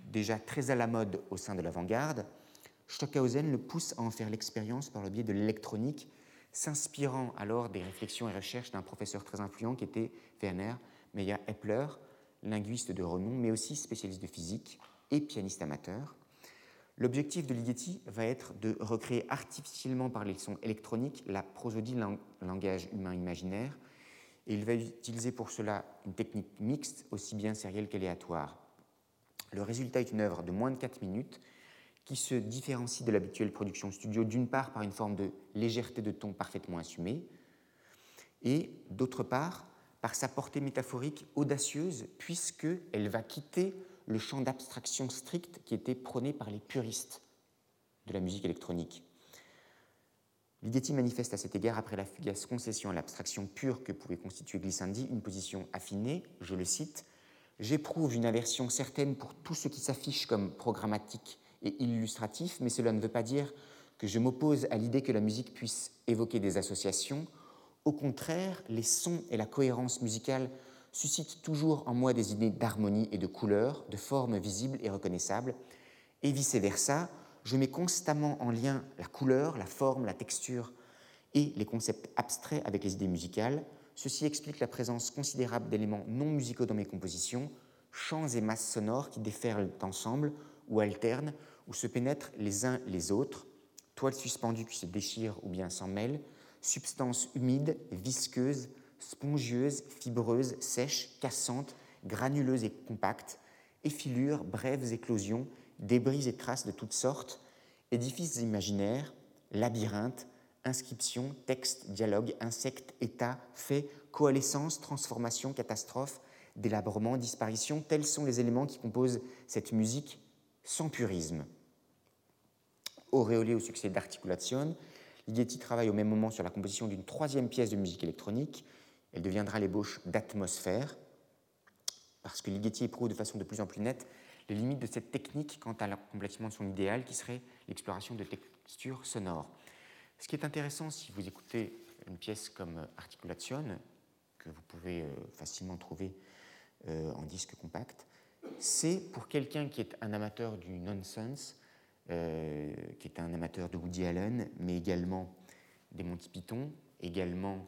déjà très à la mode au sein de l'avant-garde, Stockhausen le pousse à en faire l'expérience par le biais de l'électronique, s'inspirant alors des réflexions et recherches d'un professeur très influent qui était Werner Meyer-Eppler, linguiste de renom, mais aussi spécialiste de physique et pianiste amateur. L'objectif de Ligeti va être de recréer artificiellement par les sons électroniques la prosodie langage humain imaginaire, et il va utiliser pour cela une technique mixte, aussi bien sérielle qu'aléatoire. Le résultat est une œuvre de moins de 4 minutes qui se différencie de l'habituelle production studio d'une part par une forme de légèreté de ton parfaitement assumée et d'autre part par sa portée métaphorique audacieuse puisqu'elle va quitter le champ d'abstraction stricte qui était prôné par les puristes de la musique électronique. Ligeti manifeste à cet égard, après la fugace concession à l'abstraction pure que pouvait constituer Glissandi, une position affinée, je le cite, J'éprouve une aversion certaine pour tout ce qui s'affiche comme programmatique et illustratif, mais cela ne veut pas dire que je m'oppose à l'idée que la musique puisse évoquer des associations. Au contraire, les sons et la cohérence musicale suscitent toujours en moi des idées d'harmonie et de couleur, de formes visibles et reconnaissables, et vice-versa, je mets constamment en lien la couleur, la forme, la texture et les concepts abstraits avec les idées musicales. Ceci explique la présence considérable d'éléments non musicaux dans mes compositions, chants et masses sonores qui déferlent ensemble ou alternent ou se pénètrent les uns les autres, toiles suspendues qui se déchirent ou bien s'en mêlent, substances humides, visqueuses, spongieuses, fibreuses, sèches, cassantes, granuleuses et compactes, effilures, brèves éclosions, débris et traces de toutes sortes, édifices imaginaires, labyrinthes, inscriptions, textes, dialogues, insectes, états, faits, coalescence, transformation, catastrophe, délabrement, disparition, tels sont les éléments qui composent cette musique sans purisme. Auréolé au succès d'Articulation, Ligeti travaille au même moment sur la composition d'une troisième pièce de musique électronique. Elle deviendra l'ébauche d'atmosphère, parce que Ligeti éprouve de façon de plus en plus nette les limites de cette technique quant à l'accomplissement de son idéal, qui serait l'exploration de textures sonores. Ce qui est intéressant, si vous écoutez une pièce comme Articulation, que vous pouvez euh, facilement trouver euh, en disque compact, c'est pour quelqu'un qui est un amateur du nonsense, euh, qui est un amateur de Woody Allen, mais également des Monty Python, également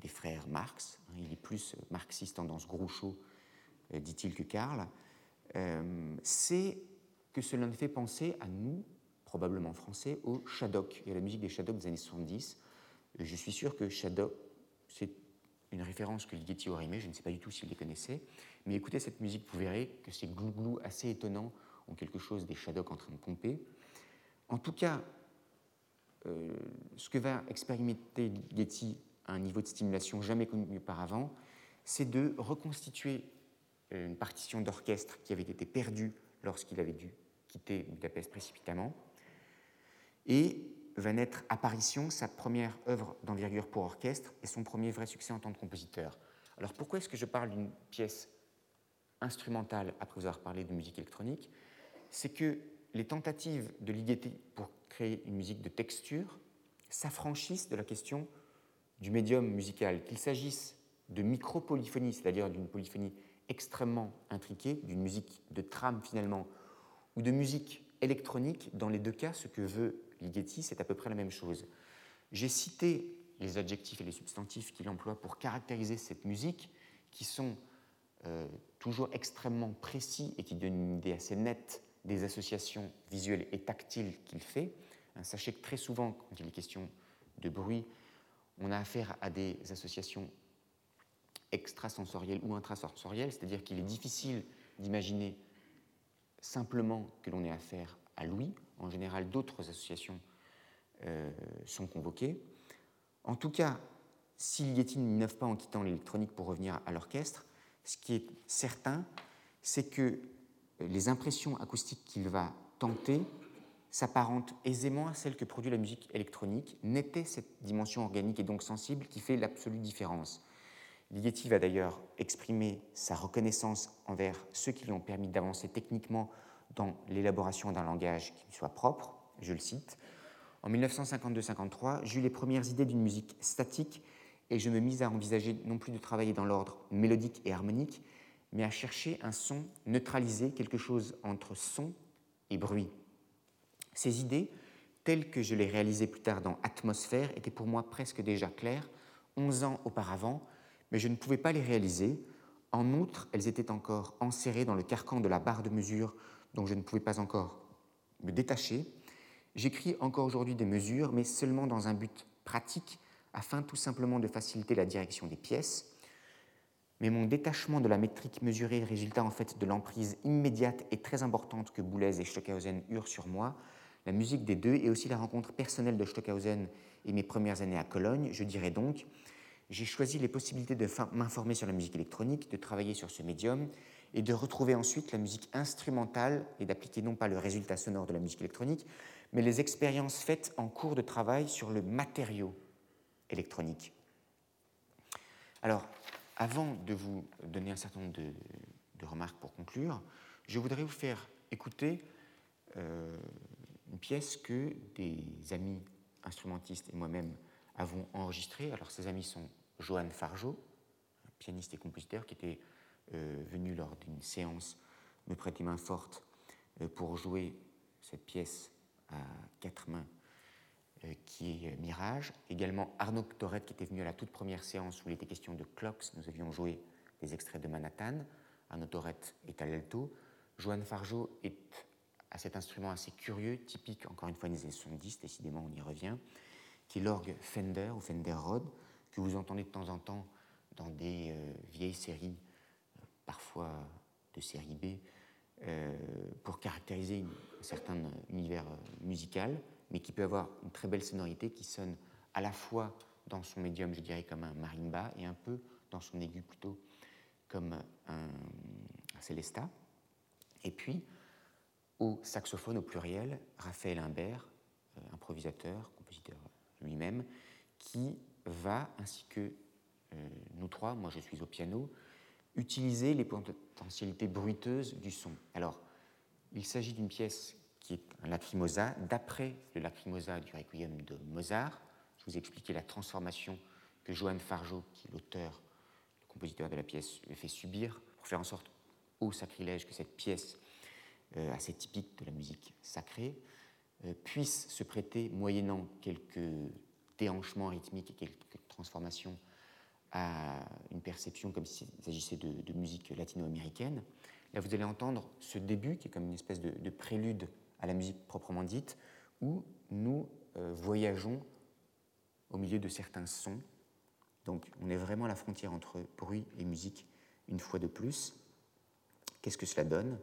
des frères Marx. Hein, il est plus marxiste tendance Groucho, dit-il, que Karl. c'est que cela ne fait penser à nous, probablement français, au Shadok et à la musique des Shadok des années 70. Je suis sûr que Shadok, c'est une référence que Ligeti aurait aimée, je ne sais pas du tout s'il les connaissait, mais écoutez cette musique, vous verrez que ces glouglous assez étonnants ont quelque chose des Shadok en train de pomper. En tout cas, euh, ce que va expérimenter Ligeti à un niveau de stimulation jamais connu auparavant, c'est de reconstituer une partition d'orchestre qui avait été perdue lorsqu'il avait dû quitter Budapest précipitamment, et va naître Apparition, sa première œuvre d'envergure pour orchestre et son premier vrai succès en tant que compositeur. Alors pourquoi est-ce que je parle d'une pièce instrumentale après vous avoir parlé de musique électronique? C'est que les tentatives de Ligeti pour créer une musique de texture s'affranchissent de la question du médium musical, qu'il s'agisse de micro-polyphonie, c'est-à-dire d'une polyphonie extrêmement intriquée, d'une musique de trame finalement, ou de musique électronique, dans les deux cas, ce que veut Ligeti, c'est à peu près la même chose. J'ai cité les adjectifs et les substantifs qu'il emploie pour caractériser cette musique, qui sont euh, toujours extrêmement précis et qui donnent une idée assez nette des associations visuelles et tactiles qu'il fait. Hein, sachez que très souvent, quand il est question de bruit, on a affaire à des associations extrasensorielles ou intrasensorielles, c'est-à-dire qu'il est difficile d'imaginer simplement que l'on ait affaire à l'ouïe. En général, d'autres associations euh, sont convoquées. En tout cas, si Ligeti n'innove pas en quittant l'électronique pour revenir à l'orchestre, ce qui est certain, c'est que les impressions acoustiques qu'il va tenter s'apparentent aisément à celles que produit la musique électronique, n'était cette dimension organique et donc sensible qui fait l'absolue différence. Ligeti va d'ailleurs exprimer sa reconnaissance envers ceux qui lui ont permis d'avancer techniquement dans l'élaboration d'un langage qui lui soit propre. Je le cite. En 1952-53, j'eus les premières idées d'une musique statique et je me mis à envisager non plus de travailler dans l'ordre mélodique et harmonique, mais à chercher un son neutralisé, quelque chose entre son et bruit. Ces idées, telles que je les réalisais plus tard dans Atmosphère, étaient pour moi presque déjà claires, onze ans auparavant, mais je ne pouvais pas les réaliser. En outre, elles étaient encore enserrées dans le carcan de la barre de mesure dont je ne pouvais pas encore me détacher. J'écris encore aujourd'hui des mesures, mais seulement dans un but pratique, afin tout simplement de faciliter la direction des pièces. Mais mon détachement de la métrique mesurée résulta en fait de l'emprise immédiate et très importante que Boulez et Stockhausen eurent sur moi, la musique des deux et aussi la rencontre personnelle de Stockhausen et mes premières années à Cologne, je dirais donc, j'ai choisi les possibilités de m'informer sur la musique électronique, de travailler sur ce médium et de retrouver ensuite la musique instrumentale et d'appliquer non pas le résultat sonore de la musique électronique, mais les expériences faites en cours de travail sur le matériau électronique. Alors, avant de vous donner un certain nombre de, remarques pour conclure, je voudrais vous faire écouter euh, une pièce que des amis instrumentistes et moi-même avons enregistrée. Alors ces amis sont Johan Fargeau, pianiste et compositeur qui était venu lors d'une séance me prêter main forte euh, pour jouer cette pièce à quatre mains euh, qui est Mirage. Également Arnaud Torette qui était venu à la toute première séance où il était question de clocks. Nous avions joué des extraits de Manhattan. Arnaud Torette est à l'alto. Johan Fargeau est à cet instrument assez curieux, typique encore une fois des années 70, décidément on y revient, qui est l'orgue Fender ou Fender Rhodes, que vous entendez de temps en temps dans des euh, vieilles séries, euh, parfois de série B, pour caractériser un certain univers musical mais qui peut avoir une très belle sonorité qui sonne à la fois dans son médium, je dirais, comme un marimba, et un peu dans son aigu plutôt comme un, célesta. Et puis, au saxophone au pluriel, Raphaël Imbert, euh, improvisateur, compositeur lui-même, qui va, ainsi que euh, nous trois, moi je suis au piano, utiliser les potentialités bruiteuses du son. Alors, il s'agit d'une pièce qui est un lacrimosa, d'après le lacrimosa du Requiem de Mozart. Je vous ai expliqué la transformation que Johann Fargeau, qui est l'auteur, le compositeur de la pièce, le fait subir pour faire en sorte, au sacrilège, que cette pièce, euh, assez typique de la musique sacrée, euh, puisse se prêter, moyennant quelques déhanchements rythmiques et quelques transformations, à une perception comme s'il s'agissait de, musique latino-américaine. Là, vous allez entendre ce début, qui est comme une espèce de prélude à la musique proprement dite, où nous euh, voyageons au milieu de certains sons. Donc on est vraiment à la frontière entre bruit et musique une fois de plus. Qu'est-ce que cela donne?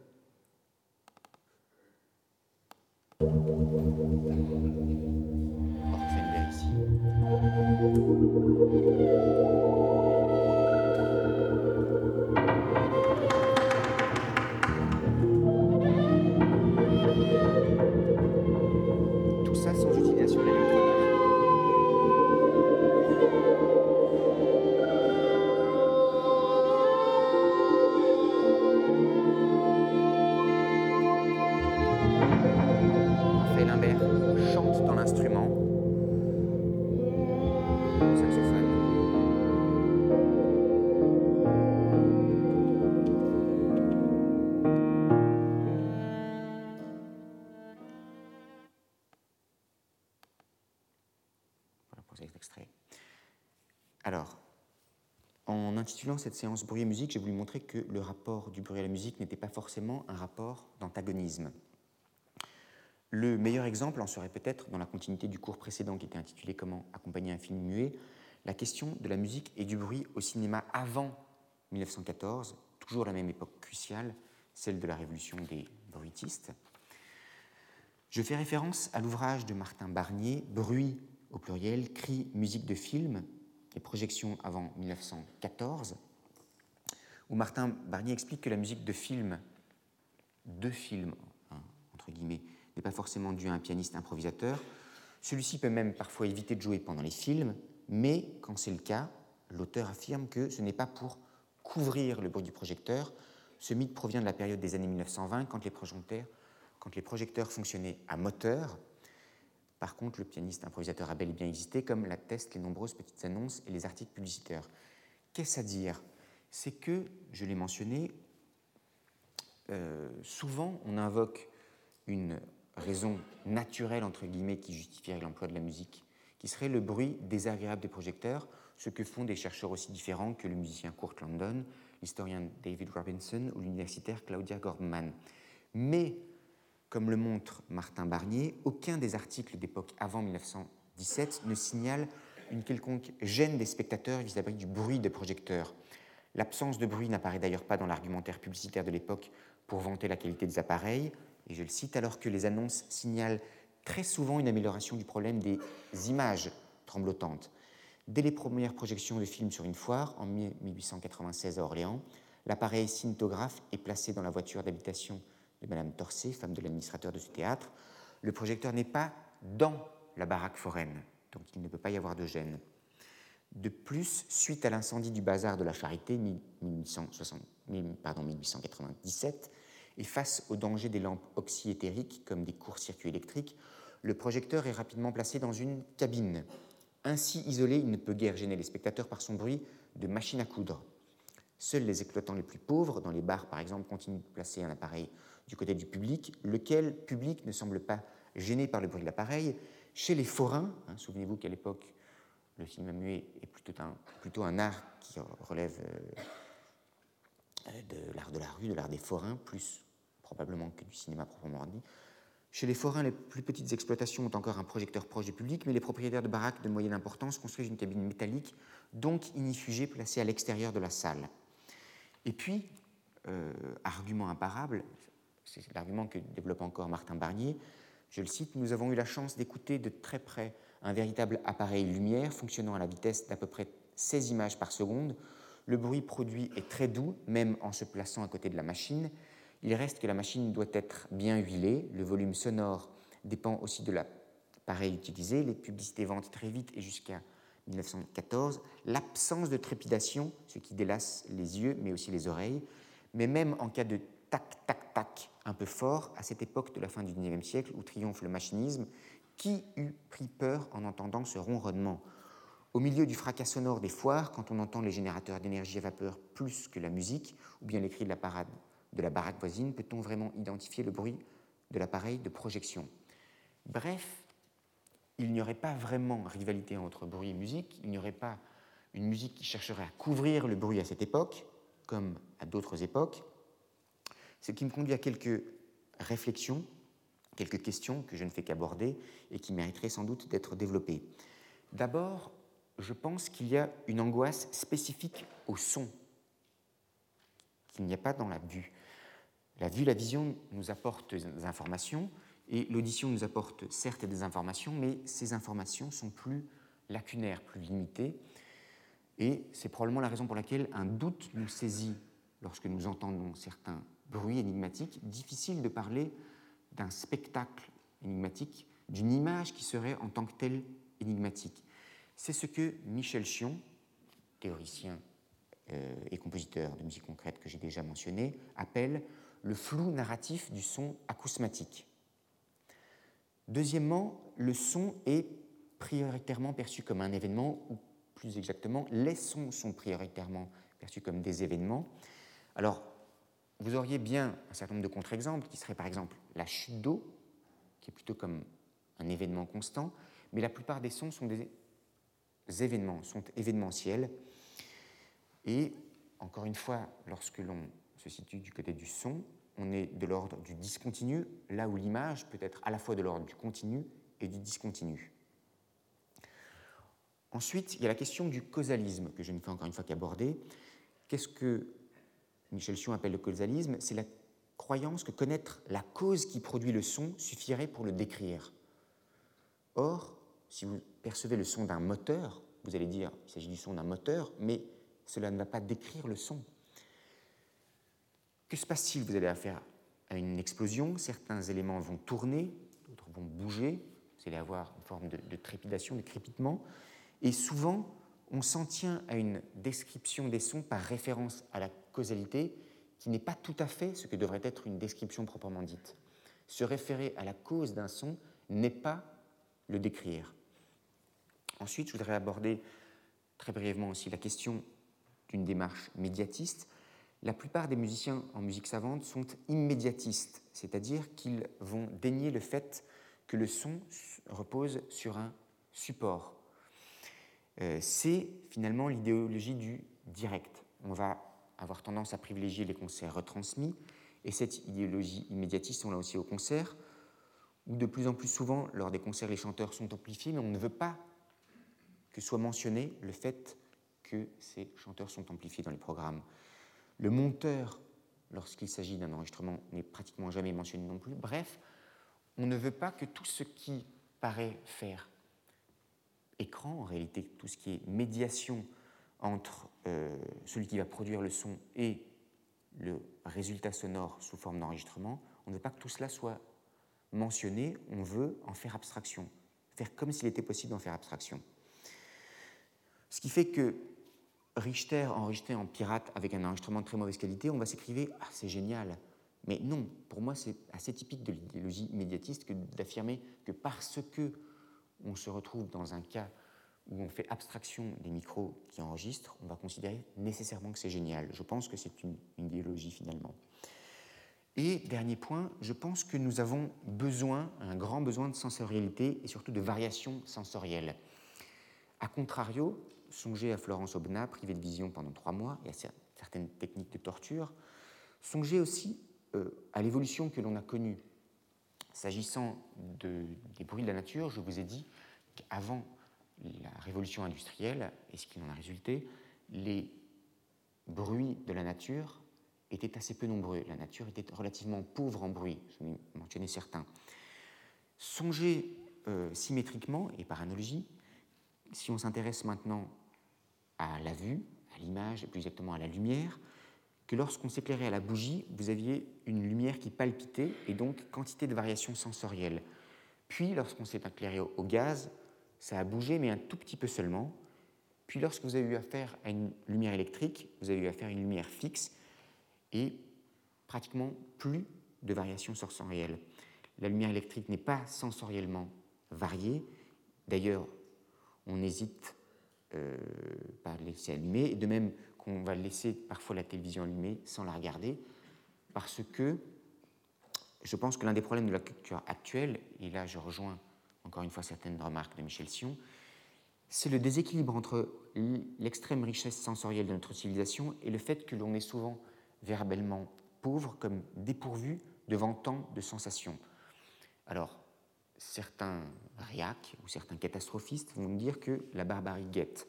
Intitulant cette séance bruit et musique, j'ai voulu montrer que le rapport du bruit à la musique n'était pas forcément un rapport d'antagonisme. Le meilleur exemple en serait peut-être, dans la continuité du cours précédent qui était intitulé Comment accompagner un film muet, la question de la musique et du bruit au cinéma avant 1914, toujours la même époque cruciale, celle de la révolution des bruitistes. Je fais référence à l'ouvrage de Martin Barnier, Bruit au pluriel, cri, musique de film, et projections avant 1914, où Martin Barnier explique que la musique de film, de film, hein, entre guillemets, n'est pas forcément due à un pianiste improvisateur. Celui-ci peut même parfois éviter de jouer pendant les films, mais quand c'est le cas, l'auteur affirme que ce n'est pas pour couvrir le bruit du projecteur. Ce mythe provient de la période des années 1920, quand les projecteurs, quand les projecteurs fonctionnaient à moteur, par contre, le pianiste improvisateur a bel et bien existé, comme l'attestent les nombreuses petites annonces et les articles publicitaires. Qu'est-ce à dire? C'est que, je l'ai mentionné, euh, souvent on invoque une raison naturelle, entre guillemets, qui justifierait l'emploi de la musique, qui serait le bruit désagréable des projecteurs, ce que font des chercheurs aussi différents que le musicien Kurt London, l'historien David Robinson ou l'universitaire Claudia Gordman. Mais comme le montre Martin Barnier, aucun des articles d'époque avant 1917 ne signale une quelconque gêne des spectateurs vis-à-vis du bruit des projecteurs. L'absence de bruit n'apparaît d'ailleurs pas dans l'argumentaire publicitaire de l'époque pour vanter la qualité des appareils, et je le cite alors que les annonces signalent très souvent une amélioration du problème des images tremblotantes. Dès les premières projections de films sur une foire, en 1896 à Orléans, l'appareil cinétographe est placé dans la voiture d'habitation de Madame Torcé, femme de l'administrateur de ce théâtre, le projecteur n'est pas dans la baraque foraine, donc il ne peut pas y avoir de gêne. De plus, suite à l'incendie du bazar de la Charité 1897, et face au danger des lampes oxyéthériques comme des courts-circuits électriques, le projecteur est rapidement placé dans une cabine. Ainsi isolé, il ne peut guère gêner les spectateurs par son bruit de machine à coudre. Seuls les exploitants les plus pauvres, dans les bars par exemple, continuent de placer un appareil du côté du public, lequel public ne semble pas gêné par le bruit de l'appareil. Chez les forains, hein, souvenez-vous qu'à l'époque, le cinéma muet est plutôt un, plutôt un art qui relève euh, de l'art de la rue, de l'art des forains, plus probablement que du cinéma proprement dit. Chez les forains, les plus petites exploitations ont encore un projecteur proche du public, mais les propriétaires de baraques de moyenne importance construisent une cabine métallique, donc inifugée, placée à l'extérieur de la salle. Et puis, euh, argument imparable, c'est l'argument que développe encore Martin Barnier, je le cite, nous avons eu la chance d'écouter de très près un véritable appareil lumière fonctionnant à la vitesse d'à peu près 16 images par seconde. Le bruit produit est très doux, même en se plaçant à côté de la machine. Il reste que la machine doit être bien huilée. Le volume sonore dépend aussi de l'appareil utilisé. Les publicités vendent très vite et jusqu'à 1914. L'absence de trépidation, ce qui délasse les yeux mais aussi les oreilles. Mais même en cas de tac, tac, un peu fort à cette époque de la fin du XIXe siècle où triomphe le machinisme, qui eût pris peur en entendant ce ronronnement. Au milieu du fracas sonore des foires, quand on entend les générateurs d'énergie à vapeur plus que la musique, ou bien les cris de la, parade, de la baraque voisine, peut-on vraiment identifier le bruit de l'appareil de projection? Bref, il n'y aurait pas vraiment rivalité entre bruit et musique, il n'y aurait pas une musique qui chercherait à couvrir le bruit à cette époque, comme à d'autres époques, ce qui me conduit à quelques réflexions, quelques questions que je ne fais qu'aborder et qui mériteraient sans doute d'être développées. D'abord, je pense qu'il y a une angoisse spécifique au son qu'il n'y a pas dans la vue. La vue, la vision nous apporte des informations et l'audition nous apporte certes des informations, mais ces informations sont plus lacunaires, plus limitées. Et c'est probablement la raison pour laquelle un doute nous saisit lorsque nous entendons certains bruit énigmatique, difficile de parler d'un spectacle énigmatique, d'une image qui serait en tant que telle énigmatique. C'est ce que Michel Chion, théoricien euh, et compositeur de musique concrète que j'ai déjà mentionné, appelle le flou narratif du son acousmatique. Deuxièmement, le son est prioritairement perçu comme un événement, ou plus exactement, les sons sont prioritairement perçus comme des événements. Alors, vous auriez bien un certain nombre de contre-exemples qui seraient par exemple la chute d'eau, qui est plutôt comme un événement constant, mais la plupart des sons sont des événements, sont événementiels. Et encore une fois, lorsque l'on se situe du côté du son, on est de l'ordre du discontinu, là où l'image peut être à la fois de l'ordre du continu et du discontinu. Ensuite, il y a la question du causalisme, que je ne fais encore une fois qu'aborder. Qu'est-ce que Michel Sion appelle le causalisme C'est la croyance que connaître la cause qui produit le son suffirait pour le décrire. Or, si vous percevez le son d'un moteur, vous allez dire qu'il s'agit du son d'un moteur, mais cela ne va pas décrire le son. Que se passe-t-il? Vous allez affaire à une explosion, certains éléments vont tourner, d'autres vont bouger, vous allez avoir une forme de, de trépidation, de crépitement, et souvent, on s'en tient à une description des sons par référence à la causalité, qui n'est pas tout à fait ce que devrait être une description proprement dite. Se référer à la cause d'un son n'est pas le décrire. Ensuite, je voudrais aborder très brièvement aussi la question d'une démarche médiatiste. La plupart des musiciens en musique savante sont immédiatistes, c'est-à-dire qu'ils vont dénier le fait que le son repose sur un support, euh, c'est finalement l'idéologie du direct. On va avoir tendance à privilégier les concerts retransmis, et cette idéologie immédiatiste, on l'a aussi au concert, où de plus en plus souvent, lors des concerts, les chanteurs sont amplifiés, mais on ne veut pas que soit mentionné le fait que ces chanteurs sont amplifiés dans les programmes. Le monteur, lorsqu'il s'agit d'un enregistrement, n'est pratiquement jamais mentionné non plus. Bref, on ne veut pas que tout ce qui paraît faire écran, en réalité tout ce qui est médiation entre euh, celui qui va produire le son et le résultat sonore sous forme d'enregistrement, on ne veut pas que tout cela soit mentionné, on veut en faire abstraction, faire comme s'il était possible d'en faire abstraction. Ce qui fait que Richter enregistré en pirate avec un enregistrement de très mauvaise qualité, on va s'écrire Ah, c'est génial Mais non, pour moi, c'est assez typique de l'idéologie médiatiste que d'affirmer que parce que on se retrouve dans un cas où on fait abstraction des micros qui enregistrent, on va considérer nécessairement que c'est génial. Je pense que c'est une, idéologie finalement. Et dernier point, je pense que nous avons besoin, un grand besoin de sensorialité et surtout de variation sensorielle. A contrario, songez à Florence Aubenas, privée de vision pendant trois mois, et à certaines techniques de torture. Songez aussi euh, à l'évolution que l'on a connue S'agissant des bruits de la nature, je vous ai dit qu'avant la révolution industrielle et ce qui en a résulté, les bruits de la nature étaient assez peu nombreux. La nature était relativement pauvre en bruit, je vais mentionner certains. Songez euh, symétriquement et par analogie, si on s'intéresse maintenant à la vue, à l'image et plus exactement à la lumière, que lorsqu'on s'éclairait à la bougie, vous aviez une lumière qui palpitait et donc quantité de variations sensorielles. Puis, lorsqu'on s'est éclairé au, gaz, ça a bougé, mais un tout petit peu seulement. Puis, lorsque vous avez eu affaire à une lumière électrique, vous avez eu affaire à une lumière fixe et pratiquement plus de variations sensorielles. La lumière électrique n'est pas sensoriellement variée. D'ailleurs, on hésite euh, par laisser allumer. Et de même qu'on va laisser parfois la télévision allumée sans la regarder, parce que je pense que l'un des problèmes de la culture actuelle, et là je rejoins encore une fois certaines remarques de Michel Sion, c'est le déséquilibre entre l'extrême richesse sensorielle de notre civilisation et le fait que l'on est souvent verbalement pauvre, comme dépourvu devant tant de sensations. Alors, certains réacs ou certains catastrophistes vont dire que la barbarie guette.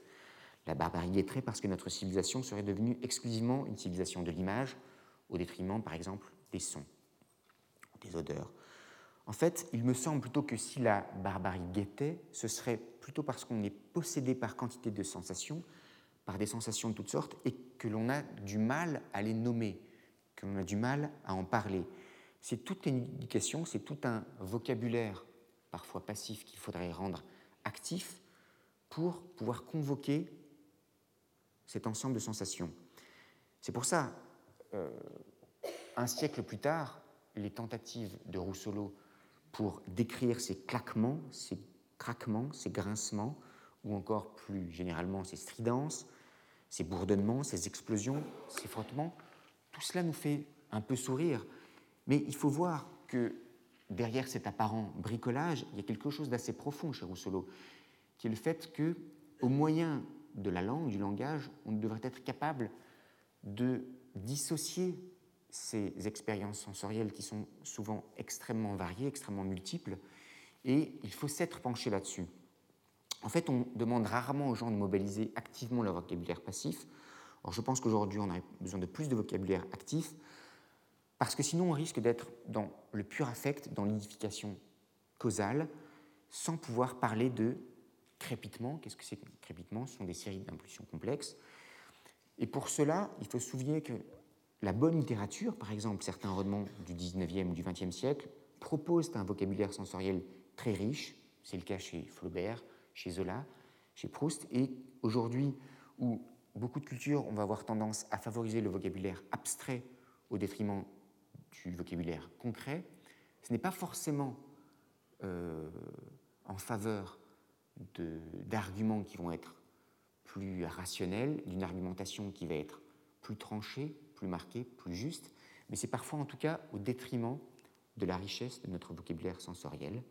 La barbarie guetterait parce que notre civilisation serait devenue exclusivement une civilisation de l'image, au détriment, par exemple, des sons, des odeurs. En fait, il me semble plutôt que si la barbarie guettait, ce serait plutôt parce qu'on est possédé par quantité de sensations, par des sensations de toutes sortes, et que l'on a du mal à les nommer, que l'on a du mal à en parler. C'est toute une indication, c'est tout un vocabulaire, parfois passif, qu'il faudrait rendre actif pour pouvoir convoquer cet ensemble de sensations. C'est pour ça, euh, un siècle plus tard, les tentatives de Rousseau pour décrire ces claquements, ces craquements, ces grincements, ou encore plus généralement ces stridences, ces bourdonnements, ces explosions, ces frottements, tout cela nous fait un peu sourire. Mais il faut voir que derrière cet apparent bricolage, il y a quelque chose d'assez profond chez Rousseau, qui est le fait que, au moyen de la langue, du langage, on devrait être capable de dissocier ces expériences sensorielles qui sont souvent extrêmement variées, extrêmement multiples, et il faut s'être penché là-dessus. En fait, on demande rarement aux gens de mobiliser activement leur vocabulaire passif. Or, je pense qu'aujourd'hui, on a besoin de plus de vocabulaire actif, parce que sinon, on risque d'être dans le pur affect, dans l'identification causale, sans pouvoir parler de crépitement. Qu'est-ce que c'est que crépitement? Ce sont des séries d'impulsions complexes. Et pour cela, il faut se souvenir que la bonne littérature, par exemple certains rodements du 19e ou du 20e siècle, proposent un vocabulaire sensoriel très riche. C'est le cas chez Flaubert, chez Zola, chez Proust. Et aujourd'hui, où beaucoup de cultures, on avoir tendance à favoriser le vocabulaire abstrait au détriment du vocabulaire concret, ce n'est pas forcément euh, en faveur d'arguments qui vont être plus rationnels, d'une argumentation qui va être plus tranchée, plus marquée, plus juste, mais c'est parfois en tout cas au détriment de la richesse de notre vocabulaire sensoriel.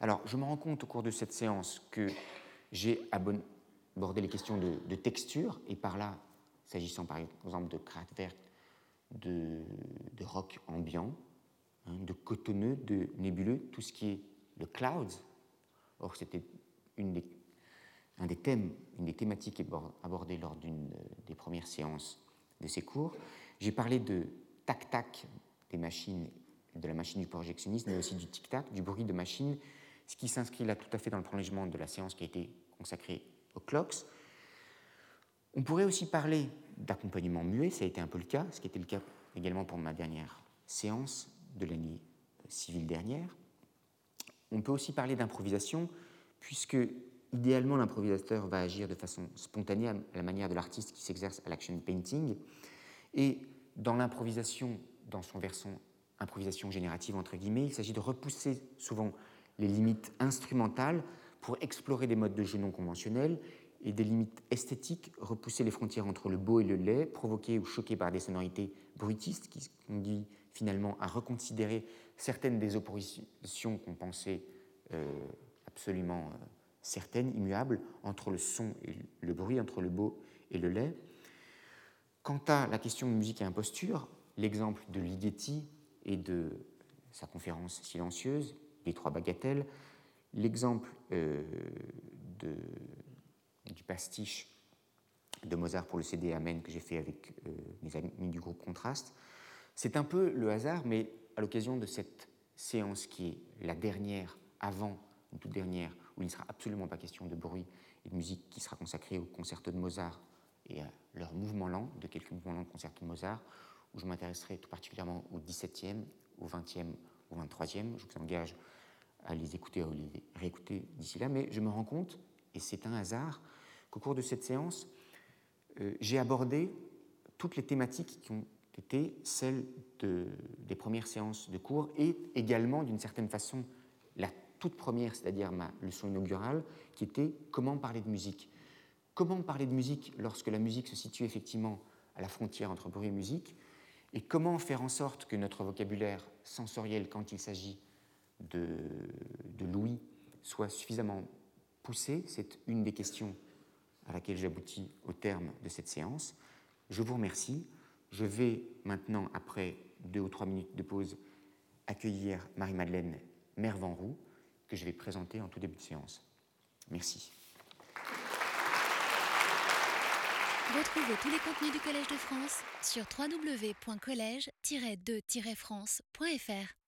Alors, je me rends compte au cours de cette séance que j'ai abordé les questions de, texture, et par là, s'agissant par exemple de Kraftwerk, de, de rock ambiant, hein, de cotonneux, de nébuleux, tout ce qui est le clouds, Or, c'était un des thèmes, une des thématiques abordées lors d'une des premières séances de ces cours. J'ai parlé de tac-tac des machines, de la machine du projectionniste, mais aussi du tic-tac, du bruit de machine, ce qui s'inscrit là tout à fait dans le prolongement de la séance qui a été consacrée aux clocks. On pourrait aussi parler d'accompagnement muet, ça a été un peu le cas, ce qui était le cas également pour ma dernière séance de l'année civile dernière. On peut aussi parler d'improvisation, puisque idéalement l'improvisateur va agir de façon spontanée à la manière de l'artiste qui s'exerce à l'action painting. Et dans l'improvisation, dans son versant improvisation générative entre guillemets, il s'agit de repousser souvent les limites instrumentales pour explorer des modes de jeu non conventionnels et des limites esthétiques, repousser les frontières entre le beau et le laid, provoquer ou choquer par des sonorités bruitistes qui conduisent finalement à reconsidérer certaines des oppositions qu'on pensait euh, absolument euh, certaines, immuables, entre le son et le bruit, entre le beau et le laid. Quant à la question de musique et imposture, l'exemple de Ligeti et de sa conférence silencieuse, les trois bagatelles, l'exemple euh, du pastiche de Mozart pour le CD Amen que j'ai fait avec mes amis du groupe Contraste, c'est un peu le hasard, mais à l'occasion de cette séance qui est la dernière avant une toute dernière, où il ne sera absolument pas question de bruit et de musique, qui sera consacrée au concerto de Mozart et à leur mouvement lent, de quelques mouvements lents de concerto de Mozart, où je m'intéresserai tout particulièrement au 17e, au 20e, au 23e. Je vous engage à les écouter, à les réécouter d'ici là, mais je me rends compte, et c'est un hasard, qu'au cours de cette séance, euh, j'ai abordé toutes les thématiques qui ont était celle des premières séances de cours et également, d'une certaine façon, la toute première, c'est-à-dire ma leçon inaugurale, qui était comment parler de musique. Comment parler de musique lorsque la musique se situe effectivement à la frontière entre bruit et musique et comment faire en sorte que notre vocabulaire sensoriel, quand il s'agit de, de l'ouïe, soit suffisamment poussé. C'est une des questions à laquelle j'aboutis au terme de cette séance. Je vous remercie. Je vais maintenant, après deux ou trois minutes de pause, accueillir Marie-Madeleine Mervanroux, que je vais présenter en tout début de séance. Merci. Retrouvez tous les contenus du Collège de France sur www.colège-2-france.fr.